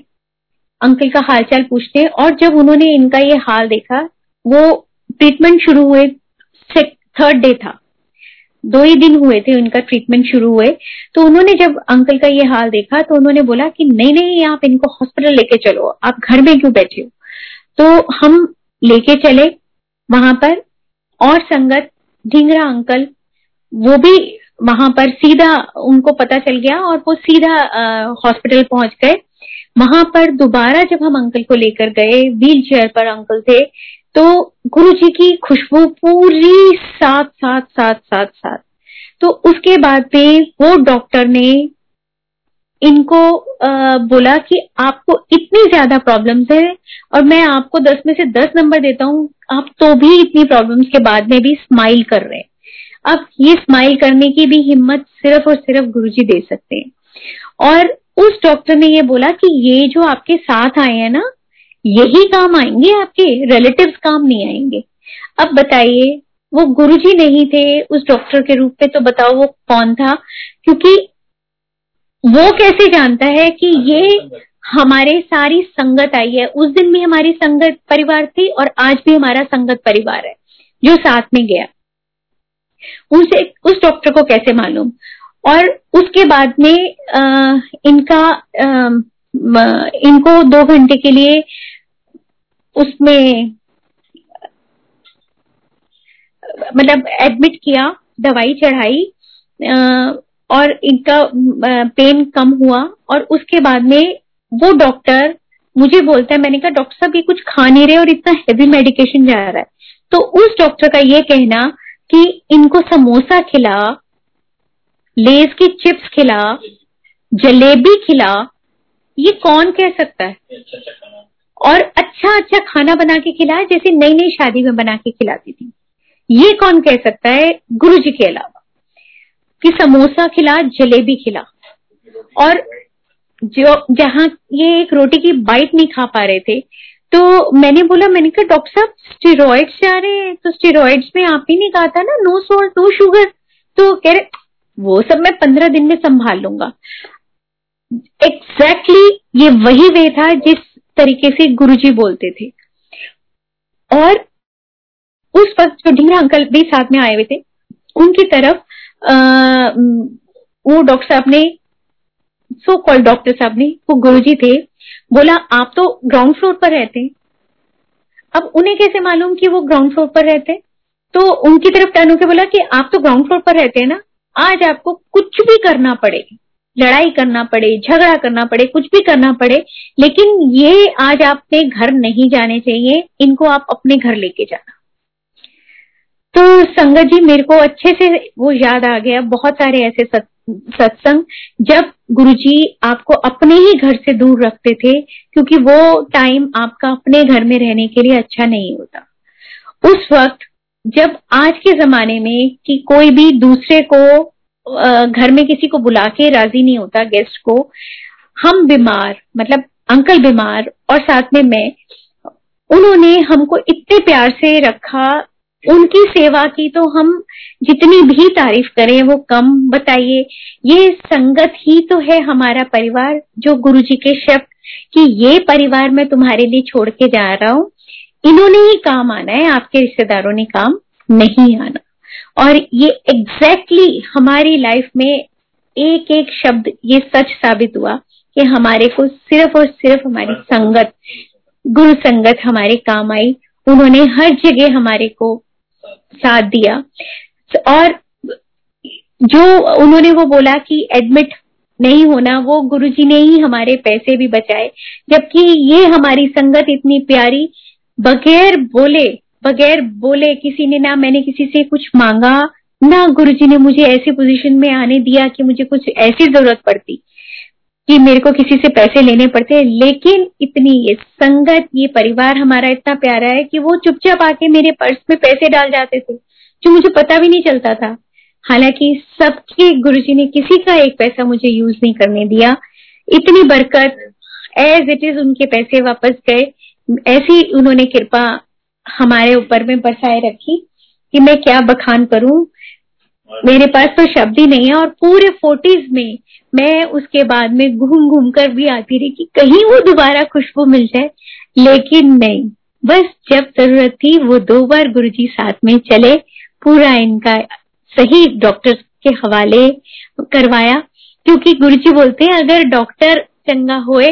अंकल का हालचाल पूछते और जब उन्होंने इनका ये हाल देखा, वो ट्रीटमेंट शुरू हुए थर्ड डे था। दो ही दिन हुए थे उनका ट्रीटमेंट शुरू हुए। तो उन्होंने जब अंकल का ये हाल देखा तो उन्होंने बोला कि नहीं नहीं, आप इनको हॉस्पिटल लेके चलो। आप घर में क्यों बैठे हो? तो हम लेके चले वहाँ पर और संगत ढींगरा अंकल वो भी वहाँ पर सीधा उनको पता चल गया और वो सीधा हॉस्पिटल पहुँच गए। वहाँ पर दोबारा जब हम अंकल को लेकर गए व्हील चेयर पर अंकल थे तो गुरु जी की खुशबू पूरी साथ साथ साथ साथ साथ। तो उसके बाद में वो डॉक्टर ने इनको आ, बोला कि आपको इतनी ज़्यादा प्रॉब्लम्स है और मैं आपको दस में से दस नंबर देता हूँ आप तो भी इतनी प्रॉब्लम्स के बाद में भी स्माइल कर रहे हैं। अब ये स्माइल करने की भी हिम्मत सिर्फ़ और सिर्फ़ गुरुजी दे सकते हैं। और उस डॉक्टर ने ये बोला कि ये जो आपके साथ आए हैं ना यही काम आएँगे आपके रिलेटिव्स काम नहीं आएँगे। अब बताइए वो गुरुजी नहीं थे उस डॉक्टर के रूप में तो बताओ वो कौन था? क्योंकि वो कैसे जानता है कि ये हमारे सारी संगत आई है? उस दिन भी हमारी संगत परिवार थी और आज भी हमारा संगत परिवार है जो साथ में गया। उनसे उस डॉक्टर को कैसे मालूम? और उसके बाद में आ, इनका आ, इनको दो घंटे के लिए उसमें मतलब एडमिट किया, दवाई चढ़ाई और इनका पेन कम हुआ, और उसके बाद में वो डॉक्टर मुझे बोलता है, मैंने कहा, डॉक्टर साहब, ये कुछ खा नहीं रहे और इतना हेवी मेडिकेशन जा रहा है। तो उस डॉक्टर का ये कहना कि इनको समोसा खिला, लेस की चिप्स खिला, जलेबी खिला, ये कौन कह सकता है। और अच्छा अच्छा खाना बना के खिलाया जैसे नई नई शादी में बना के खिलाती थी। ये कौन कह सकता है? गुरु जी के अलावा कि समोसा खिला, जलेबी खिला। और जो, जहाँ ये एक रोटी की बाइट नहीं खा पा रहे थे तो मैंने बोला, मैंने कहा, डॉक्टर साहब स्टेरॉइड्स जा रहे हैं। तो स्टेरॉइड्स में आप ही नहीं कहा था ना नो सोल्ट नो शुगर तो कह रहे, वो सब मैं पंद्रह दिन में संभाल लूँगा। एग्जैक्टली exactly ये वही वे था जिस तरीके से गुरुजी बोलते थे। और उस वक्त जो ढींगरा अंकल भी साथ में आए हुए थे उनकी तरफ़ आ, वो डॉक्टर साहब ने सो कॉल्ड डॉक्टर साहब ने वो गुरुजी थे बोला आप तो ग्राउंड फ्लोर पर रहते हैं। अब उन्हें कैसे मालूम कि वो ग्राउंड फ्लोर पर रहते तो उनकी तरफ़ टर्न होकर बोला कि आप तो ग्राउंड फ्लोर पर रहते हैं ना आज आपको कुछ भी करना पड़े लड़ाई करना पड़े, झगड़ा करना पड़े, कुछ भी करना पड़े, लेकिन ये आज आपने घर नहीं जाने चाहिए, इनको आप अपने घर लेके जाना। तो संगत जी, मेरे को अच्छे से वो याद आ गया, बहुत सारे ऐसे सत्संग, जब गुरुजी आपको अपने ही घर से दूर रखते थे, क्योंकि वो टाइम आपका अपने घर में रहने के लिए अच्छा नहीं होता। उस वक्त, जब आज के जमाने में कि कोई भी दूसरे को घर में किसी को बुला के राज़ी नहीं होता गेस्ट को। हम बीमार मतलब अंकल बीमार और साथ में मैं, उन्होंने हमको इतने प्यार से रखा, उनकी सेवा की तो हम जितनी भी तारीफ़ करें वो कम। बताइए, ये संगत ही तो है हमारा परिवार जो गुरु जी के शब्द कि ये परिवार मैं तुम्हारे लिए छोड़ के जा रहा हूँ। इन्होंने ही काम आना है, आपके रिश्तेदारों ने काम नहीं आना। और ये एग्जैक्टली exactly हमारी लाइफ में एक एक शब्द ये सच साबित हुआ कि हमारे को सिर्फ़ और सिर्फ़ हमारी संगत, गुरु संगत हमारे काम आई। उन्होंने हर जगह हमारे को साथ दिया। और जो उन्होंने वो बोला कि एडमिट नहीं होना, वो गुरुजी ने ही हमारे पैसे भी बचाए। जबकि ये हमारी संगत इतनी प्यारी, बगैर बोले बगैर बोले किसी ने, ना मैंने किसी से कुछ मांगा, ना गुरुजी ने मुझे ऐसी पोजीशन में आने दिया कि मुझे कुछ ऐसी ज़रूरत पड़ती, कि मेरे को किसी से पैसे लेने पड़ते। लेकिन इतनी ये संगत, ये परिवार हमारा इतना प्यारा है कि वो चुपचाप आके मेरे पर्स में पैसे डाल जाते थे, जो मुझे पता भी नहीं चलता था। हालाँकि सबके गुरुजी ने किसी का एक पैसा मुझे यूज़ नहीं करने दिया। इतनी बरकत एज इट इज़ उनके पैसे वापस गए, ऐसी उन्होंने कृपा हमारे ऊपर में बरसाए रखी कि मैं क्या बखान करूँ। मेरे पास तो शब्द ही नहीं है और पूरे फोर्टीज में मैं उसके बाद में घूम घूम कर भी आती रही कि कहीं वो दोबारा खुशबू मिल जाए। लेकिन नहीं, बस जब ज़रूरत थी वो दो बार गुरुजी साथ में चले, पूरा इनका सही डॉक्टर के हवाले करवाया, क्योंकि गुरुजी बोलते हैं, अगर डॉक्टर चंगा होए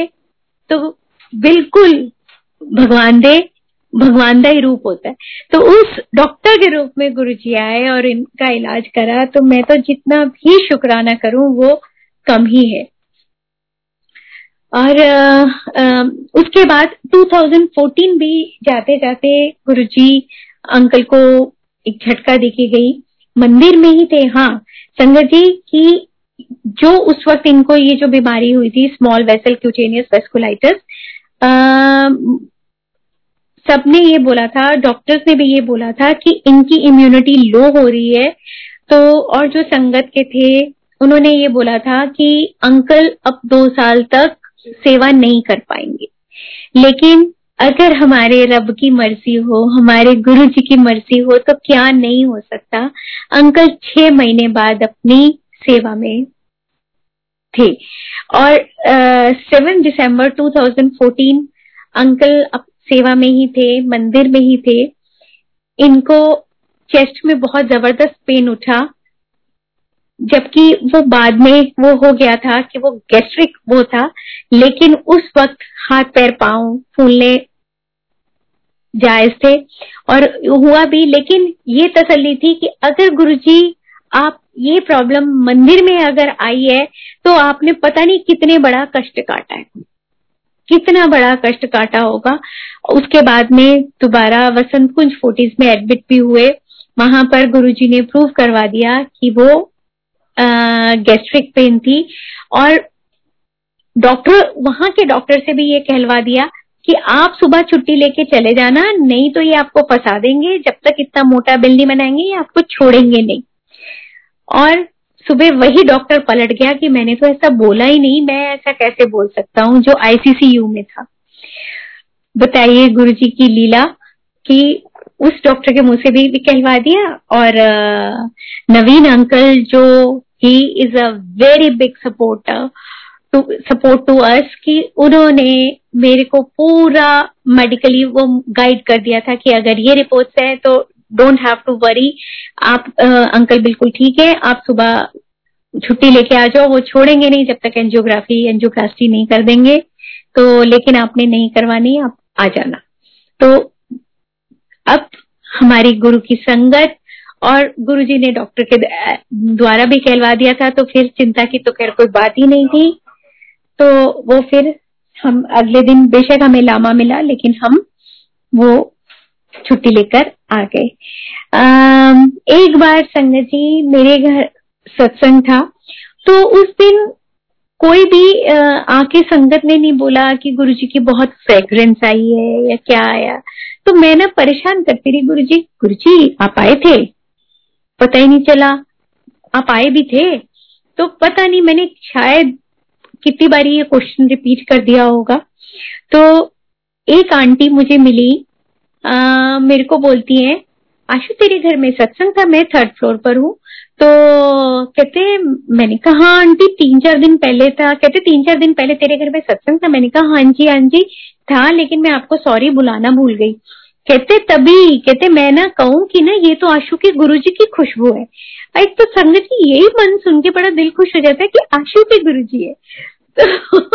तो बिल्कुल भगवान दे भगवान का ही रूप होता है। तो उस डॉक्टर के रूप में गुरु जी आए और इनका इलाज करा तो मैं तो जितना भी शुक्राना करूँ वो कम ही है। और आ, आ, उसके बाद 2014 भी जाते जाते गुरु जी अंकल को एक झटका देखी गई। मंदिर में ही थे हाँ। संगत जी की जो उस वक्त इनको ये जो बीमारी हुई थी स्मॉल वेसल क्यूटेनियस वेस्कुलाइटिस सबने ये बोला था डॉक्टर्स ने भी ये बोला था कि इनकी इम्यूनिटी लो हो रही है। तो और जो संगत के थे, उन्होंने ये बोला था कि अंकल अब दो साल तक सेवा नहीं कर पाएँगे। लेकिन अगर हमारे रब की मर्ज़ी हो, हमारे गुरु जी की मर्ज़ी हो तो क्या नहीं हो सकता? अंकल छह महीने बाद अपनी सेवा में थे। और सेवन दिसंबर 2014 अंकल सेवा में ही थे, मंदिर में ही थे। इनको चेस्ट में बहुत ज़बरदस्त पेन उठा, जबकि वो बाद में वो हो गया था कि वो गैस्ट्रिक वो था, लेकिन उस वक्त हाथ, पैर पाओ फूलने जायज़ थे और हुआ भी। लेकिन ये तसल्ली थी कि अगर गुरुजी, आप ये प्रॉब्लम मंदिर में अगर आई है तो आपने पता नहीं कितने बड़ा कष्ट काटा है। कितना बड़ा कष्ट काटा होगा। उसके बाद में दोबारा वसंत कुंज फोर्टीज में एडमिट भी हुए। वहाँ पर गुरुजी ने प्रूव करवा दिया कि वो गैस्ट्रिक पेन थी। और डॉक्टर वहाँ के डॉक्टर से भी ये कहलवा दिया कि आप सुबह छुट्टी लेके चले जाना, नहीं तो ये आपको फंसा देंगे। जब तक इतना मोटा बिल नहीं बनाएँगे, ये आपको छोड़ेंगे नहीं। और सुबह वही डॉक्टर पलट गया कि मैंने तो ऐसा बोला ही नहीं मैं ऐसा कैसे बोल सकता हूँ जो आईसीसीयू में था। बताइए गुरु जी की लीला कि उस डॉक्टर के मुँह से भी, भी कहलवा दिया और नवीन अंकल जो he is a very big supporter to support to us कि उन्होंने मेरे को पूरा मेडिकली वो गाइड कर दिया था कि अगर ये रिपोर्ट्स है तो डोंट हैव टू वरी आप आ, अंकल बिल्कुल ठीक है। आप सुबह छुट्टी लेके आ जाओ। वो छोड़ेंगे नहीं जब तक एंजियोग्राफी एंजियोप्लास्टी नहीं कर देंगे। तो लेकिन आपने नहीं करवानी आप आ जाना। तो अब हमारी गुरु की संगत और गुरु जी ने डॉक्टर के द्वारा भी कहलवा दिया था तो फिर चिंता की तो खैर कोई बात ही नहीं थी। तो वो फिर हम अगले दिन बेशक हमें लामा मिला लेकिन हम वो छुट्टी लेकर आ गए। एक बार संगत जी मेरे घर सत्संग था तो उस दिन कोई भी आके संगत ने नहीं बोला कि गुरु जी की बहुत फ्रेग्रेंस आई है या क्या आया। तो मैं ना परेशान करती रही गुरु जी गुरु जी आप आए थे? पता ही नहीं चला। आप आए भी थे? तो पता नहीं, मैंने शायद कितनी बारी ये क्वेश्चन रिपीट कर दिया होगा। तो एक आंटी मुझे मिली आ, मेरे को बोलती है आशु तेरे घर में सत्संग था मैं थर्ड फ्लोर पर हूँ। तो कहते मैंने कहा हाँ आंटी तीन चार दिन पहले था। कहते तीन चार दिन पहले तेरे घर में सत्संग था? मैंने कहा हाँ जी हाँ जी था लेकिन मैं आपको सॉरी बुलाना भूल गई। कहते तभी? कहते मैं ना कहूँ कि ना ये तो आशु के गुरु जी की खुशबू है। एक तो संगत जी यही मन सुन के बड़ा दिल खुश हो जाता है कि आशु के गुरु जी है। तो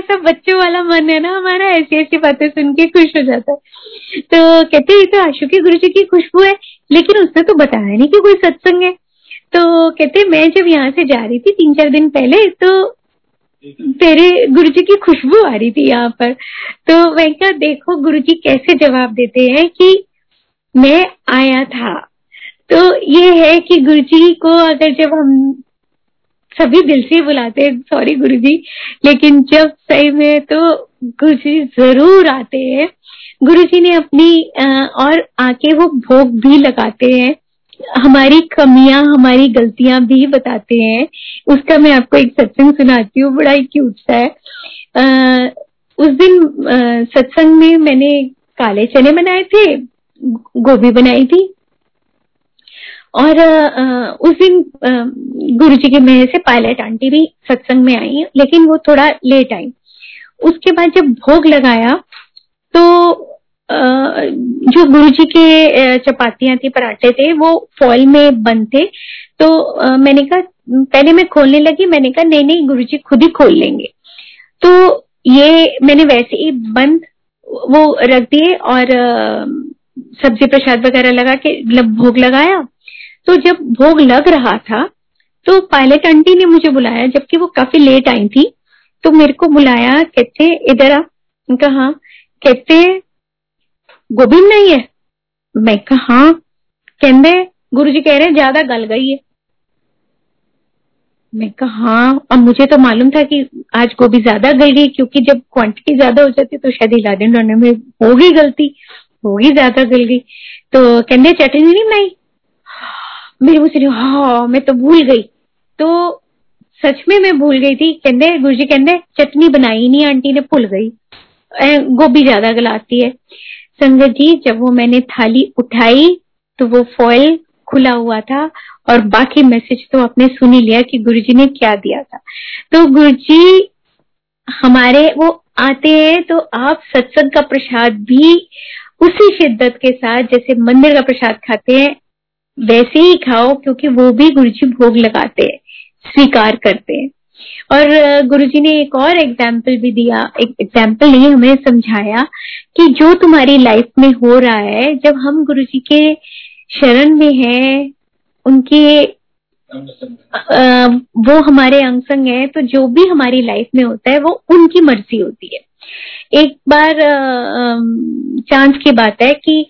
छोटा सा बच्चों वाला मन है ना, हमारा ऐसी ऐसी बातें सुन के खुश हो जाता है। तो कहते ये तो आशु के गुरु जी की खुशबू है, लेकिन उसने तो बताया नहीं कि कोई सत्संग है। तो कहते मैं जब यहाँ से जा रही थी तीन चार दिन पहले तो तेरे गुरुजी की खुशबू आ रही थी यहाँ पर। तो मैं क्या देखो गुरु जी कैसे जवाब देते हैं कि मैं आया था। तो ये है कि गुरु जी को अगर जब हम सभी दिल से बुलाते हैं सॉरी गुरुजी लेकिन जब सही में तो गुरुजी ज़रूर आते हैं। गुरुजी ने अपनी और आके वो भोग भी लगाते हैं। हमारी कमियाँ हमारी गलतियाँ भी बताते हैं। उसका मैं आपको एक सत्संग सुनाती हूँ बड़ा ही क्यूट सा है। आ, उस दिन सत्संग में मैंने काले चने बनाए थे गोभी बनाई थी और उस दिन गुरु जी के मेहर से पायलट आंटी भी सत्संग में आई, लेकिन वो थोड़ा लेट आई। उसके बाद जब भोग लगाया तो जो गुरु जी के चपातियाँ थी, पराठे थे, वो फॉल में बंद थे। तो मैंने कहा, पहले मैं खोलने लगी, मैंने कहा, नहीं नहीं गुरु जी खुद ही खोल लेंगे। तो ये मैंने वैसे ही बंद, वो रख दिए और सब्ज़ी प्रसाद वगैरह लगा के मतलब भोग लगाया। तो जब भोग लग रहा था तो पायलट आंटी ने मुझे बुलाया, जबकि वो काफ़ी लेट आई थी। तो मेरे को बुलाया, कहते, इधर आ। कहा कहते गोभी नहीं है? मैं कहा हाँ। कहते गुरु जी कह रहे हैं, ज़्यादा गल गई है। मैं कहा हाँ। अब मुझे तो मालूम था कि आज गोभी ज़्यादा गल गई, क्योंकि जब क्वांटिटी ज़्यादा हो जाती है तो शायद हिला दिन में होगी गलती होगी ज़्यादा गल गई। तो कहते, चटनी नहीं बनाई? मेरे मुझसे हाँ मैं तो भूल गई। तो सच में मैं भूल गई थी। कहते गुरु जी कहते चटनी बनाई नहीं, आंटी ने भूल गई। गोभी ज़्यादा गलाती है। संगत जी, जब वो मैंने थाली उठाई तो वो फॉइल खुला हुआ था, और बाकी मैसेज तो आपने सुन ही लिया कि गुरुजी ने क्या दिया था। तो गुरुजी, हमारे वो आते हैं तो आप सत्संग का प्रसाद भी उसी शिद्दत के साथ, जैसे मंदिर का प्रसाद खाते हैं वैसे ही खाओ, क्योंकि वो भी गुरु जी भोग लगाते हैं, स्वीकार करते हैं। और गुरु जी ने एक और एग्ज़ाम्पल भी दिया, एक एग्ज़ाम्पल नहीं हमें समझाया कि जो तुम्हारी लाइफ में हो रहा है, जब हम गुरु जी के शरण में हैं, उनके वो हमारे अंग संग है तो जो भी हमारी लाइफ में होता है, वो उनकी मर्ज़ी होती है। एक बार चांस की बात है कि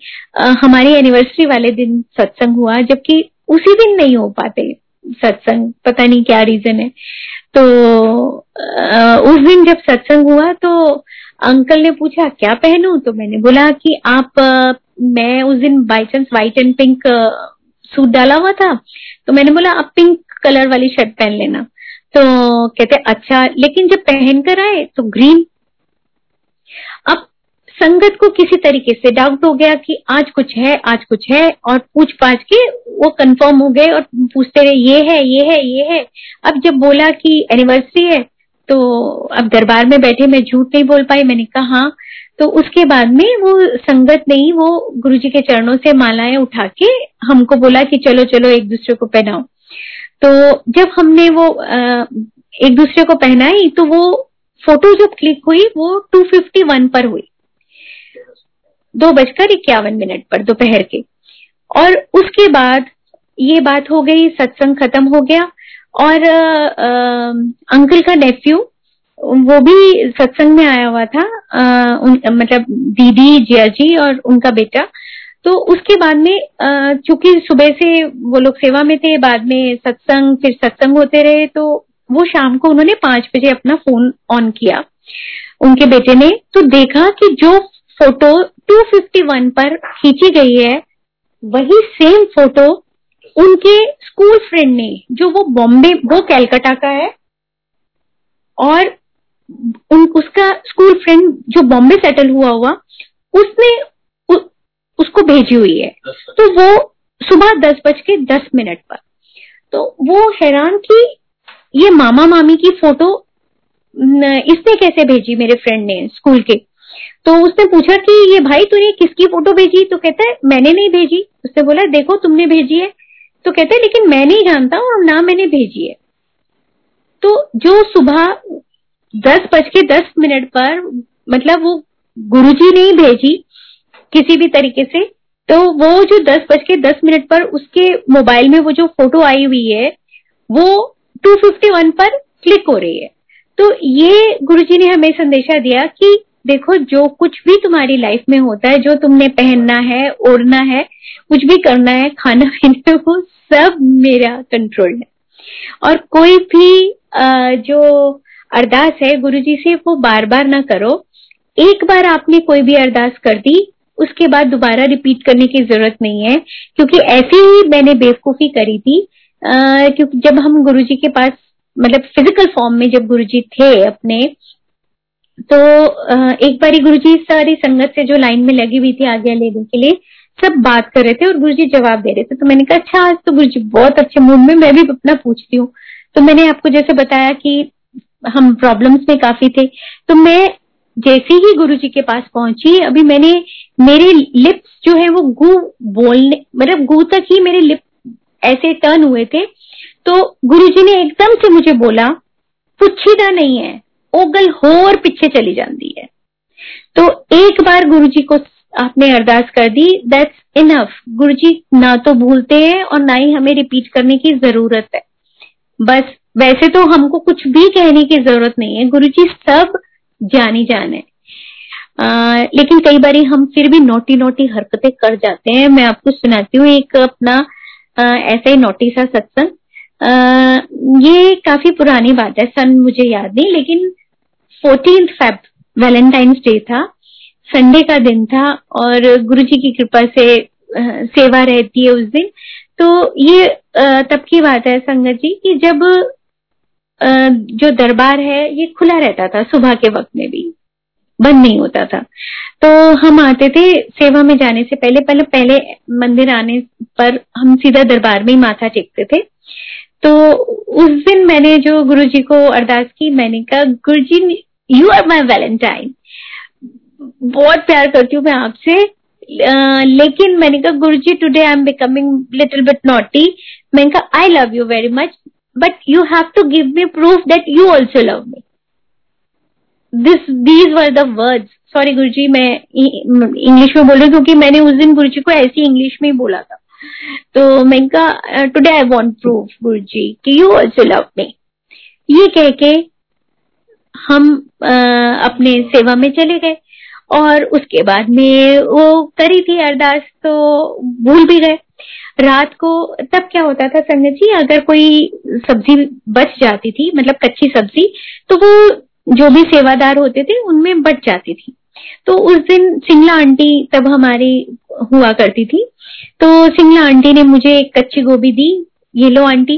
हमारी एनिवर्सरी वाले दिन सत्संग हुआ, जबकि उसी दिन नहीं हो पाते सत्संग, पता नहीं क्या रीजन है। तो उस दिन जब सत्संग हुआ तो अंकल ने पूछा, क्या पहनूं? तो मैंने बोला कि, आप मैं उस दिन by chance white and pink suit डाला हुआ था। तो मैंने बोला, आप पिंक कलर वाली शर्ट पहन लेना। तो कहते अच्छा। लेकिन जब पहन कर आए तो ग्रीन अब संगत को किसी तरीके से डाउट हो गया कि आज कुछ है, आज कुछ है और पूछ पाछ के वो कंफर्म हो गए और पूछते रहे, ये है ये है ये है। अब जब बोला कि एनिवर्सरी है तो अब दरबार में बैठे, मैं झूठ नहीं बोल पाई, मैंने कहा हाँ। तो उसके बाद में वो संगत ने ही वो गुरु जी के चरणों से मालाएँ उठा के हमको बोला कि चलो चलो, एक दूसरे को पहनाओ। तो जब हमने वो एक दूसरे को पहनाई तो वो फ़ोटो जब क्लिक हुई वो 251 पर हुई। दो बजकर इक्यावन मिनट पर दोपहर के। और उसके बाद ये बात हो गई सत्संग खत्म हो गया। और आ, आ, अंकल का नेफ्यू वो भी सत्संग में आया हुआ था आ, उन, मतलब दीदी जिया जी और उनका बेटा। तो उसके बाद में चूँकि सुबह से वो लोग सेवा में थे बाद में सत्संग फिर सत्संग होते रहे तो वो शाम को उन्होंने पाँच बजे अपना फ़ोन ऑन किया। उनके बेटे ने तो देखा कि जो फ़ोटो 251 पर खींची गई है वही सेम फ़ोटो उनके स्कूल फ्रेंड ने जो वो बॉम्बे वो कैलकाटा का है और उन उसका स्कूल फ्रेंड जो बॉम्बे सेटल हुआ हुआ उसने उ, उसको भेजी हुई है। तो वो सुबह दस बज के दस मिनट पर। तो वो हैरान कि ये मामा मामी की फ़ोटो इसने कैसे भेजी मेरे फ्रेंड ने स्कूल के? तो उसने पूछा कि ये भाई तूने किसकी फ़ोटो भेजी? तो कहता है, मैंने नहीं भेजी। उसने बोला, देखो, तुमने भेजी है। तो कहते हैं, लेकिन मैं नहीं जानता और ना मैंने भेजी है। तो जो सुबह दस बज के दस मिनट पर मतलब वो गुरुजी ने ही भेजी किसी भी तरीके से तो वो जो दस बज के दस मिनट पर उसके मोबाइल में वो जो फ़ोटो आई हुई है, वो 251 पर क्लिक हो रही है। तो ये गुरुजी ने हमें संदेशा दिया कि देखो, जो कुछ भी तुम्हारी लाइफ में होता है, जो तुमने पहनना है, ओढ़ना है, कुछ भी करना है, खाना पीना वो सब मेरा कंट्रोल है। और कोई भी जो अरदास है गुरुजी से, वो बार बार ना करो। एक बार आपने कोई भी अरदास कर दी, उसके बाद दोबारा रिपीट करने की ज़रूरत नहीं है, क्योंकि ऐसे ही मैंने बेवकूफ़ी करी थी क्योंकि जब हम गुरुजी के पास मतलब फ़िज़िकल फॉर्म में जब गुरुजी थे अपने तो एक बार बारी गुरुजी सारी संगत से जो लाइन में लगी हुई थी आगे लेने के लिए, सब बात कर रहे थे और गुरुजी जवाब दे रहे थे। तो मैंने कहा अच्छा आज तो गुरुजी बहुत अच्छे मूड में, मैं भी अपना पूछती हूँ। तो मैंने आपको जैसे बताया कि हम प्रॉब्लम्स में काफ़ी थे। तो मैं जैसे ही गुरु जी के पास पहुँची, अभी मैंने मेरे लिप्स जो है वो गु बोलने मतलब गु तक ही मेरे लिप ऐसे टर्न हुए थे। तो गुरु जी ने एकदम से मुझे बोला पुछीदा नहीं है ओगल होर पीछे चली जाती है। तो एक बार गुरु जी को आपने अरदास कर दी दैट्स इनफ गुरु जी ना तो भूलते हैं और ना ही हमें रिपीट करने की ज़रूरत है। बस वैसे तो हमको कुछ भी कहने की ज़रूरत नहीं है। गुरु जी सब जानी जान। आ, लेकिन कई बार हम फिर भी नोटी नोटी हरकतें कर जाते हैं। मैं आपको सुनाती हूँ एक अपना ऐसा ही नोटी सा सत्संग ये काफ़ी पुरानी बात है सन मुझे याद नहीं लेकिन फोर्टीन फेब वैलेंटाइंस डे था। संडे का दिन था और गुरु जी की कृपा से आ, सेवा रहती है उस दिन। तो ये आ, तब की बात है संगत जी कि जब आ, जो दरबार है ये खुला रहता था सुबह के वक्त में भी। बंद नहीं होता था। तो हम आते थे सेवा में जाने से पहले पहले पहले मंदिर आने पर हम सीधा दरबार में ही माथा टेकते थे। तो उस दिन मैंने जो गुरु जी को अरदास की, मैंने कहा Guru ji you are my Valentine बहुत प्यार करती हूँ मैं आपसे लेकिन मैंने कहा Guru ji today I am becoming little bit naughty मैंने कहा I love you very much but you have to give me proof that you also love me this these were the words sorry Guru ji मैं English में बोल रही क्योंकि मैंने उस दिन गुरु जी को ऐसी इंग्लिश में ही बोला था। तो मैं कहा टुडे आई वॉन्ट प्रूफ गुरु जी कि यू ऑल्सो लव मी ये कह के हम आ, अपने सेवा में चले गए और उसके बाद में वो करी थी अरदास तो भूल भी गए। रात को तब क्या होता था संगत जी अगर कोई सब्ज़ी बच जाती थी मतलब कच्ची सब्ज़ी तो वो जो भी सेवादार होते थे, उनमें बच जाती थी। तो उस दिन सिंगला आंटी तब हमारी हुआ करती थी। तो सिंगला आंटी ने मुझे एक कच्ची गोभी दी। ये लो आंटी।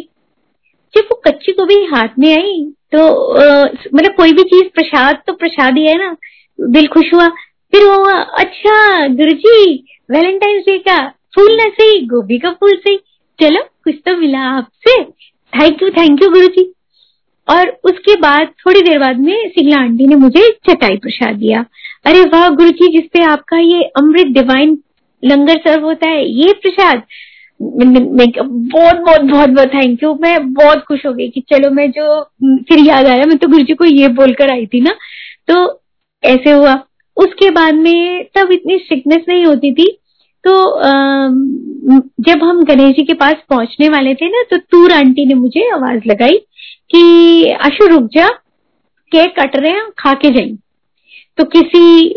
जब वो कच्ची गोभी हाथ में आई तो मतलब कोई भी चीज़ प्रसाद तो प्रसाद ही है ना। दिल खुश हुआ। फिर वो अच्छा गुरु जी वैलेंटाइंस डे का फूल ना सही, गोभी का फूल सही। चलो, कुछ तो मिला आपसे। Thank you thank you Guru जी और उसके बाद थोड़ी देर बाद में सिंगला आंटी ने मुझे चटाई प्रसाद दिया। अरे वाह गुरु जी जिसपे आपका ये अमृत डिवाइन लंगर सर्व होता है, ये प्रसाद। बहुत बहुत बहुत बहुत थैंक यू मैं बहुत खुश हो गई कि चलो मैं जो फिर याद आया, मैं तो गुरु जी को ये बोलकर आई थी ना। तो ऐसे हुआ। उसके बाद में तब इतनी सिकनेस नहीं होती थी तो जब हम गणेश जी के पास पहुँचने वाले थे ना तो तूर आंटी ने मुझे आवाज़ लगाई कि आशु रुक जा केक कट रहे हैं खा के जाइए तो किसी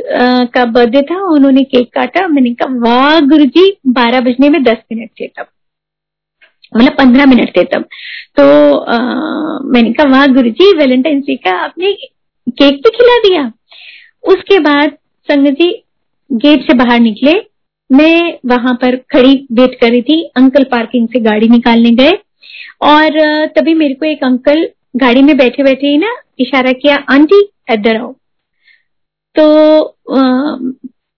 का बर्थडे था उन्होंने केक काटा मैंने कहा वाह गुरु जी बारह बजने में दस मिनट थे तब। मतलब पंद्रह मिनट थे तब। तो आ, मैंने कहा वाह गुरु जी वैलेंटाइन डे का आपने केक भी खिला दिया। उसके बाद संगत जी गेट से बाहर निकले मैं वहाँ पर खड़ी वेट कर रही थी अंकल पार्किंग से गाड़ी निकालने गए और तभी मेरे को एक अंकल गाड़ी में बैठे बैठे ही ना इशारा किया आंटी इधर आओ। तो आ,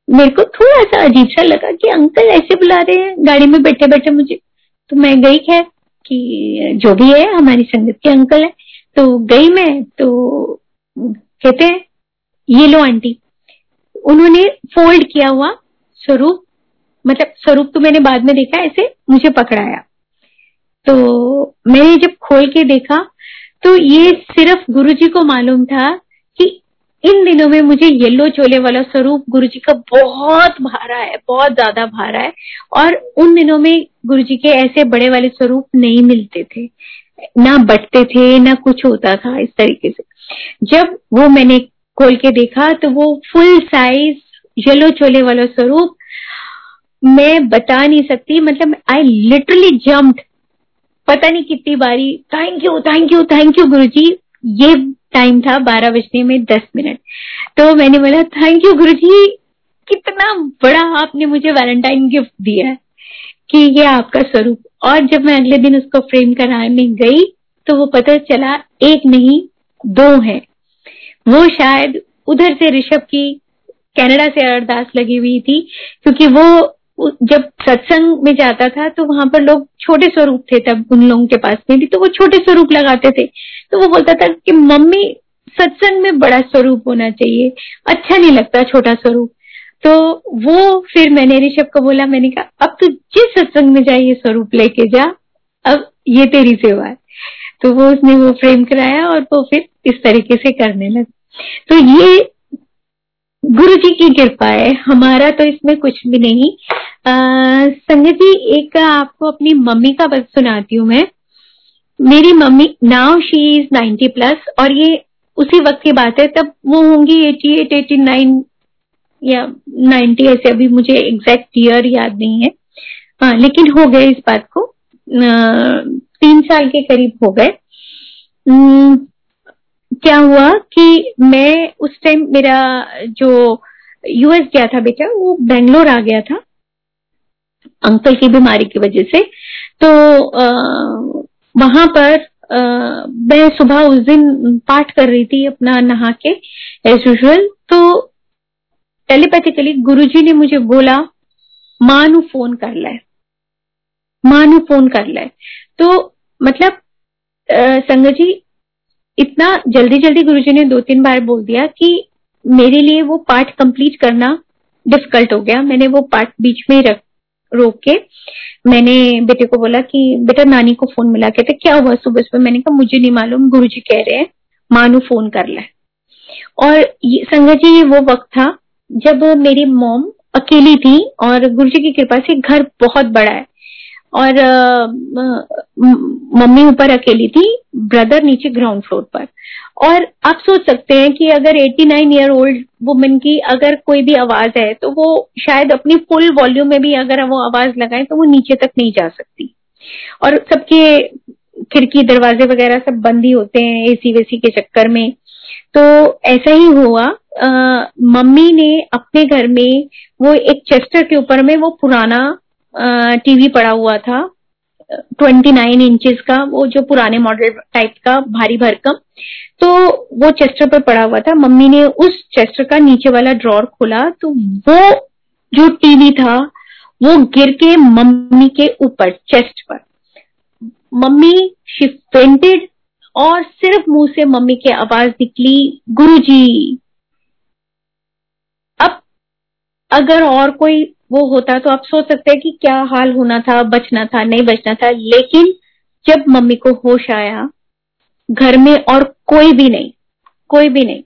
मेरे को थोड़ा सा अजीब सा लगा कि अंकल ऐसे बुला रहे हैं गाड़ी में बैठे बैठे मुझे। तो मैं गई खैर कि जो भी है हमारी संगत के अंकल है। तो गई मैं तो कहते हैं ये लो आंटी। उन्होंने फोल्ड किया हुआ स्वरूप मतलब स्वरूप तो मैंने बाद में देखा, ऐसे मुझे पकड़ाया। तो मैंने जब खोल के देखा तो ये सिर्फ़ गुरु जी को मालूम था कि इन दिनों में मुझे येलो चोले वाला स्वरूप गुरु जी का बहुत भारा है, बहुत ज़्यादा भारा है, और उन दिनों में गुरु जी के ऐसे बड़े वाले स्वरूप नहीं मिलते थे। ना बटते थे, ना कुछ होता था इस तरीके से। जब वो मैंने खोल के देखा तो वो फुल साइज़ येलो चोले वाला स्वरूप मैं बता नहीं सकती मतलब आई लिटरली जम्प्ड पता नहीं कितनी बारी thank you thank you thank you Guru ji ये टाइम था बारह बजने में दस मिनट। तो मैंने बोला थैंक यू गुरु जी कितना बड़ा आपने मुझे वैलेंटाइन गिफ्ट दिया है कि ये आपका स्वरूप. और जब मैं अगले दिन उसको फ्रेम कराने गई तो वो पता चला, एक नहीं, दो है। वो शायद उधर से ऋषभ की, कनाडा से अरदास लगी हुई थी, क्योंकि वो जब सत्संग में जाता था तो वहाँ पर लोग छोटे स्वरूप थे तब उन लोगों के पास में भी तो वो छोटे स्वरूप लगाते थे। तो वो बोलता था कि, मम्मी, सत्संग में बड़ा स्वरूप होना चाहिए। अच्छा नहीं लगता छोटा स्वरूप। तो वो फिर मैंने ऋषभ को बोला, मैंने कहा, अब तू जिस सत्संग में जाए ये स्वरूप लेके जा। अब ये तेरी सेवा है। तो वो उसने वो फ्रेम कराया और वो फिर इस तरीके से करने लगा। तो ये गुरु जी की कृपा है, हमारा तो इसमें कुछ भी नहीं। संगत जी, एक आपको अपनी मम्मी का बस सुनाती हूँ मैं। मेरी mummy now she is ninety plus और ये उसी वक्त की बात है, तब वो होंगी एटी एट, एटी नाइन या नाइन्टी ऐसे, अभी मुझे एग्जैक्ट ईयर याद नहीं है। हाँ लेकिन हो गए इस बात को। तीन साल के करीब हो गए। क्या हुआ कि मैं उस टाइम मेरा जो यूएस गया था बेटा वो बेंगलोर आ गया था। अंकल की बीमारी की वजह से। तो आ, वहाँ पर आ, मैं सुबह उस दिन पाठ कर रही थी अपना नहा के एज यूजल तो टेलीपैथिकली गुरुजी ने मुझे बोला मानू फ़ोन कर ले। मानू फ़ोन कर ले। तो मतलब संगत जी इतना जल्दी जल्दी गुरुजी ने दो तीन बार बोल दिया कि मेरे लिए वो पाठ कंप्लीट करना डिफ़िकल्ट हो गया। मैंने वो पाठ बीच में रख, रोक के मैंने बेटे को बोला कि, बेटा, नानी को फ़ोन मिला के क्या हुआ सुबह सुबह? मैंने कहा, मुझे नहीं मालूम गुरु जी कह रहे हैं, मानू फ़ोन कर ले। और संगत जी, ये वो वक्त था जब मेरी मोम अकेली थी और गुरु जी की कृपा से घर बहुत बड़ा है। और मम्मी ऊपर अकेली थी ब्रदर नीचे ग्राउंड फ्लोर पर। और आप सोच सकते हैं कि अगर 89 ईयर ओल्ड वुमेन की अगर कोई भी आवाज़ है तो वो शायद अपनी फुल वॉल्यूम में भी अगर वो आवाज़ लगाए तो वो नीचे तक नहीं जा सकती। और सबके खिड़की दरवाजे वगैरह सब बंद ही होते हैं एसी वेसी के चक्कर में। तो ऐसा ही हुआ आ, मम्मी ने अपने घर में वो एक चेस्टर के ऊपर में वो पुराना टीवी पड़ा हुआ था ट्वेंटी नाइन इंचेस का, वो जो पुराने मॉडल टाइप का, भारी भरकम तो वो चेस्टर पर पड़ा हुआ था। मम्मी ने उस चेस्टर का नीचे वाला ड्रॉर खोला तो वो जो टीवी था, वो गिर के मम्मी के ऊपर चेस्ट पर। मम्मी शी फेंटेड और सिर्फ़ मुँह से मम्मी की आवाज़ निकली, गुरुजी, अब अगर और कोई वो होता तो आप सोच सकते हैं कि क्या हाल होना था, बचना था, नहीं बचना था, लेकिन जब मम्मी को होश आया, घर में और कोई भी नहीं, कोई भी नहीं,